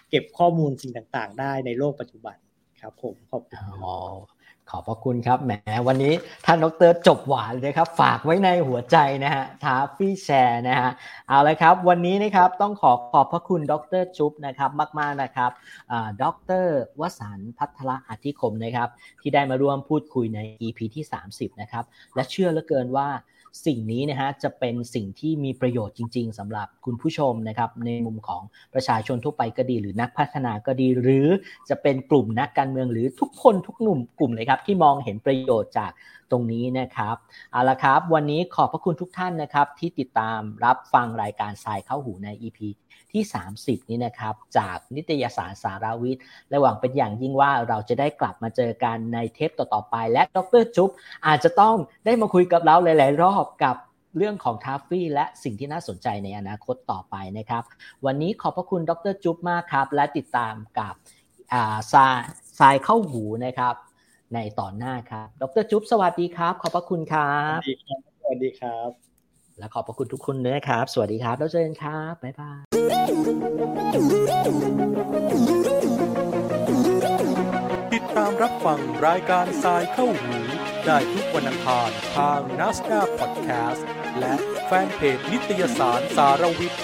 เก็บข้อมูลสิ่งต่าง ๆ ได้ในโลกปัจจุบันครับผมขอบคุณ ขอบพระคุณครับแหมวันนี้ท่านดรจบหวานเลยครับ ฝากไว้ในหัวใจนะฮะทาฟี่แชร์นะฮะเอาเลยครับ วันนี้นะครับต้องขอขอบพระคุณดรจุ๊บนะครับมากๆนะครับดรวสันพัทระอธิคมนะครับ ที่ได้มาร่วมพูดคุยใน EP ที่ 30 นะครับ และเชื่อเหลือเกินว่า สิ่งนี้นะฮะจะเป็นสิ่งที่มีประโยชน์จริง ๆสำหรับคุณผู้ชมนะครับในมุมของประชาชนทั่วไปก็ดี หรือนักพัฒนาก็ดี หรือจะเป็นกลุ่มนักการเมืองหรือทุกคนทุกหนุ่มกลุ่มเลยครับ ที่มองเห็นประโยชน์จากตรงนี้นะครับเอาละครับ วันนี้ขอบพระคุณทุกท่านนะครับที่ติดตามรับฟังรายการสายเข้าหูใน EP ที่ 30 นี้นะครับ จากนิตยสารสารวิทย์และหวังเป็นอย่างยิ่งว่าเราจะได้กลับมาเจอกันในเทปต่อๆไป และดรจุ๊บอาจจะต้องได้มาคุยกับเราหลาย ๆ รอบกับเรื่องของทัฟฟี่และสิ่งที่น่าสนใจในอนาคตต่อไปนะครับ วันนี้ขอบพระคุณดรจุ๊บมากครับ และติดตามกับซาสายเข้าหูนะครับ ในตอนหน้าครับ ดรจุ๊บสวัสดีครับ ขอบพระคุณครับ สวัสดีครับ และขอบพระคุณทุกคนด้วยนะครับ สวัสดีครับ แล้วเจอกันครับ บ๊ายบายติดตามรับฟังรายการทรายเข้าหูได้ทุกวันอังคารทางนัสดาพอดแคสต์และแฟนเพจนิตยสารสารวิทย์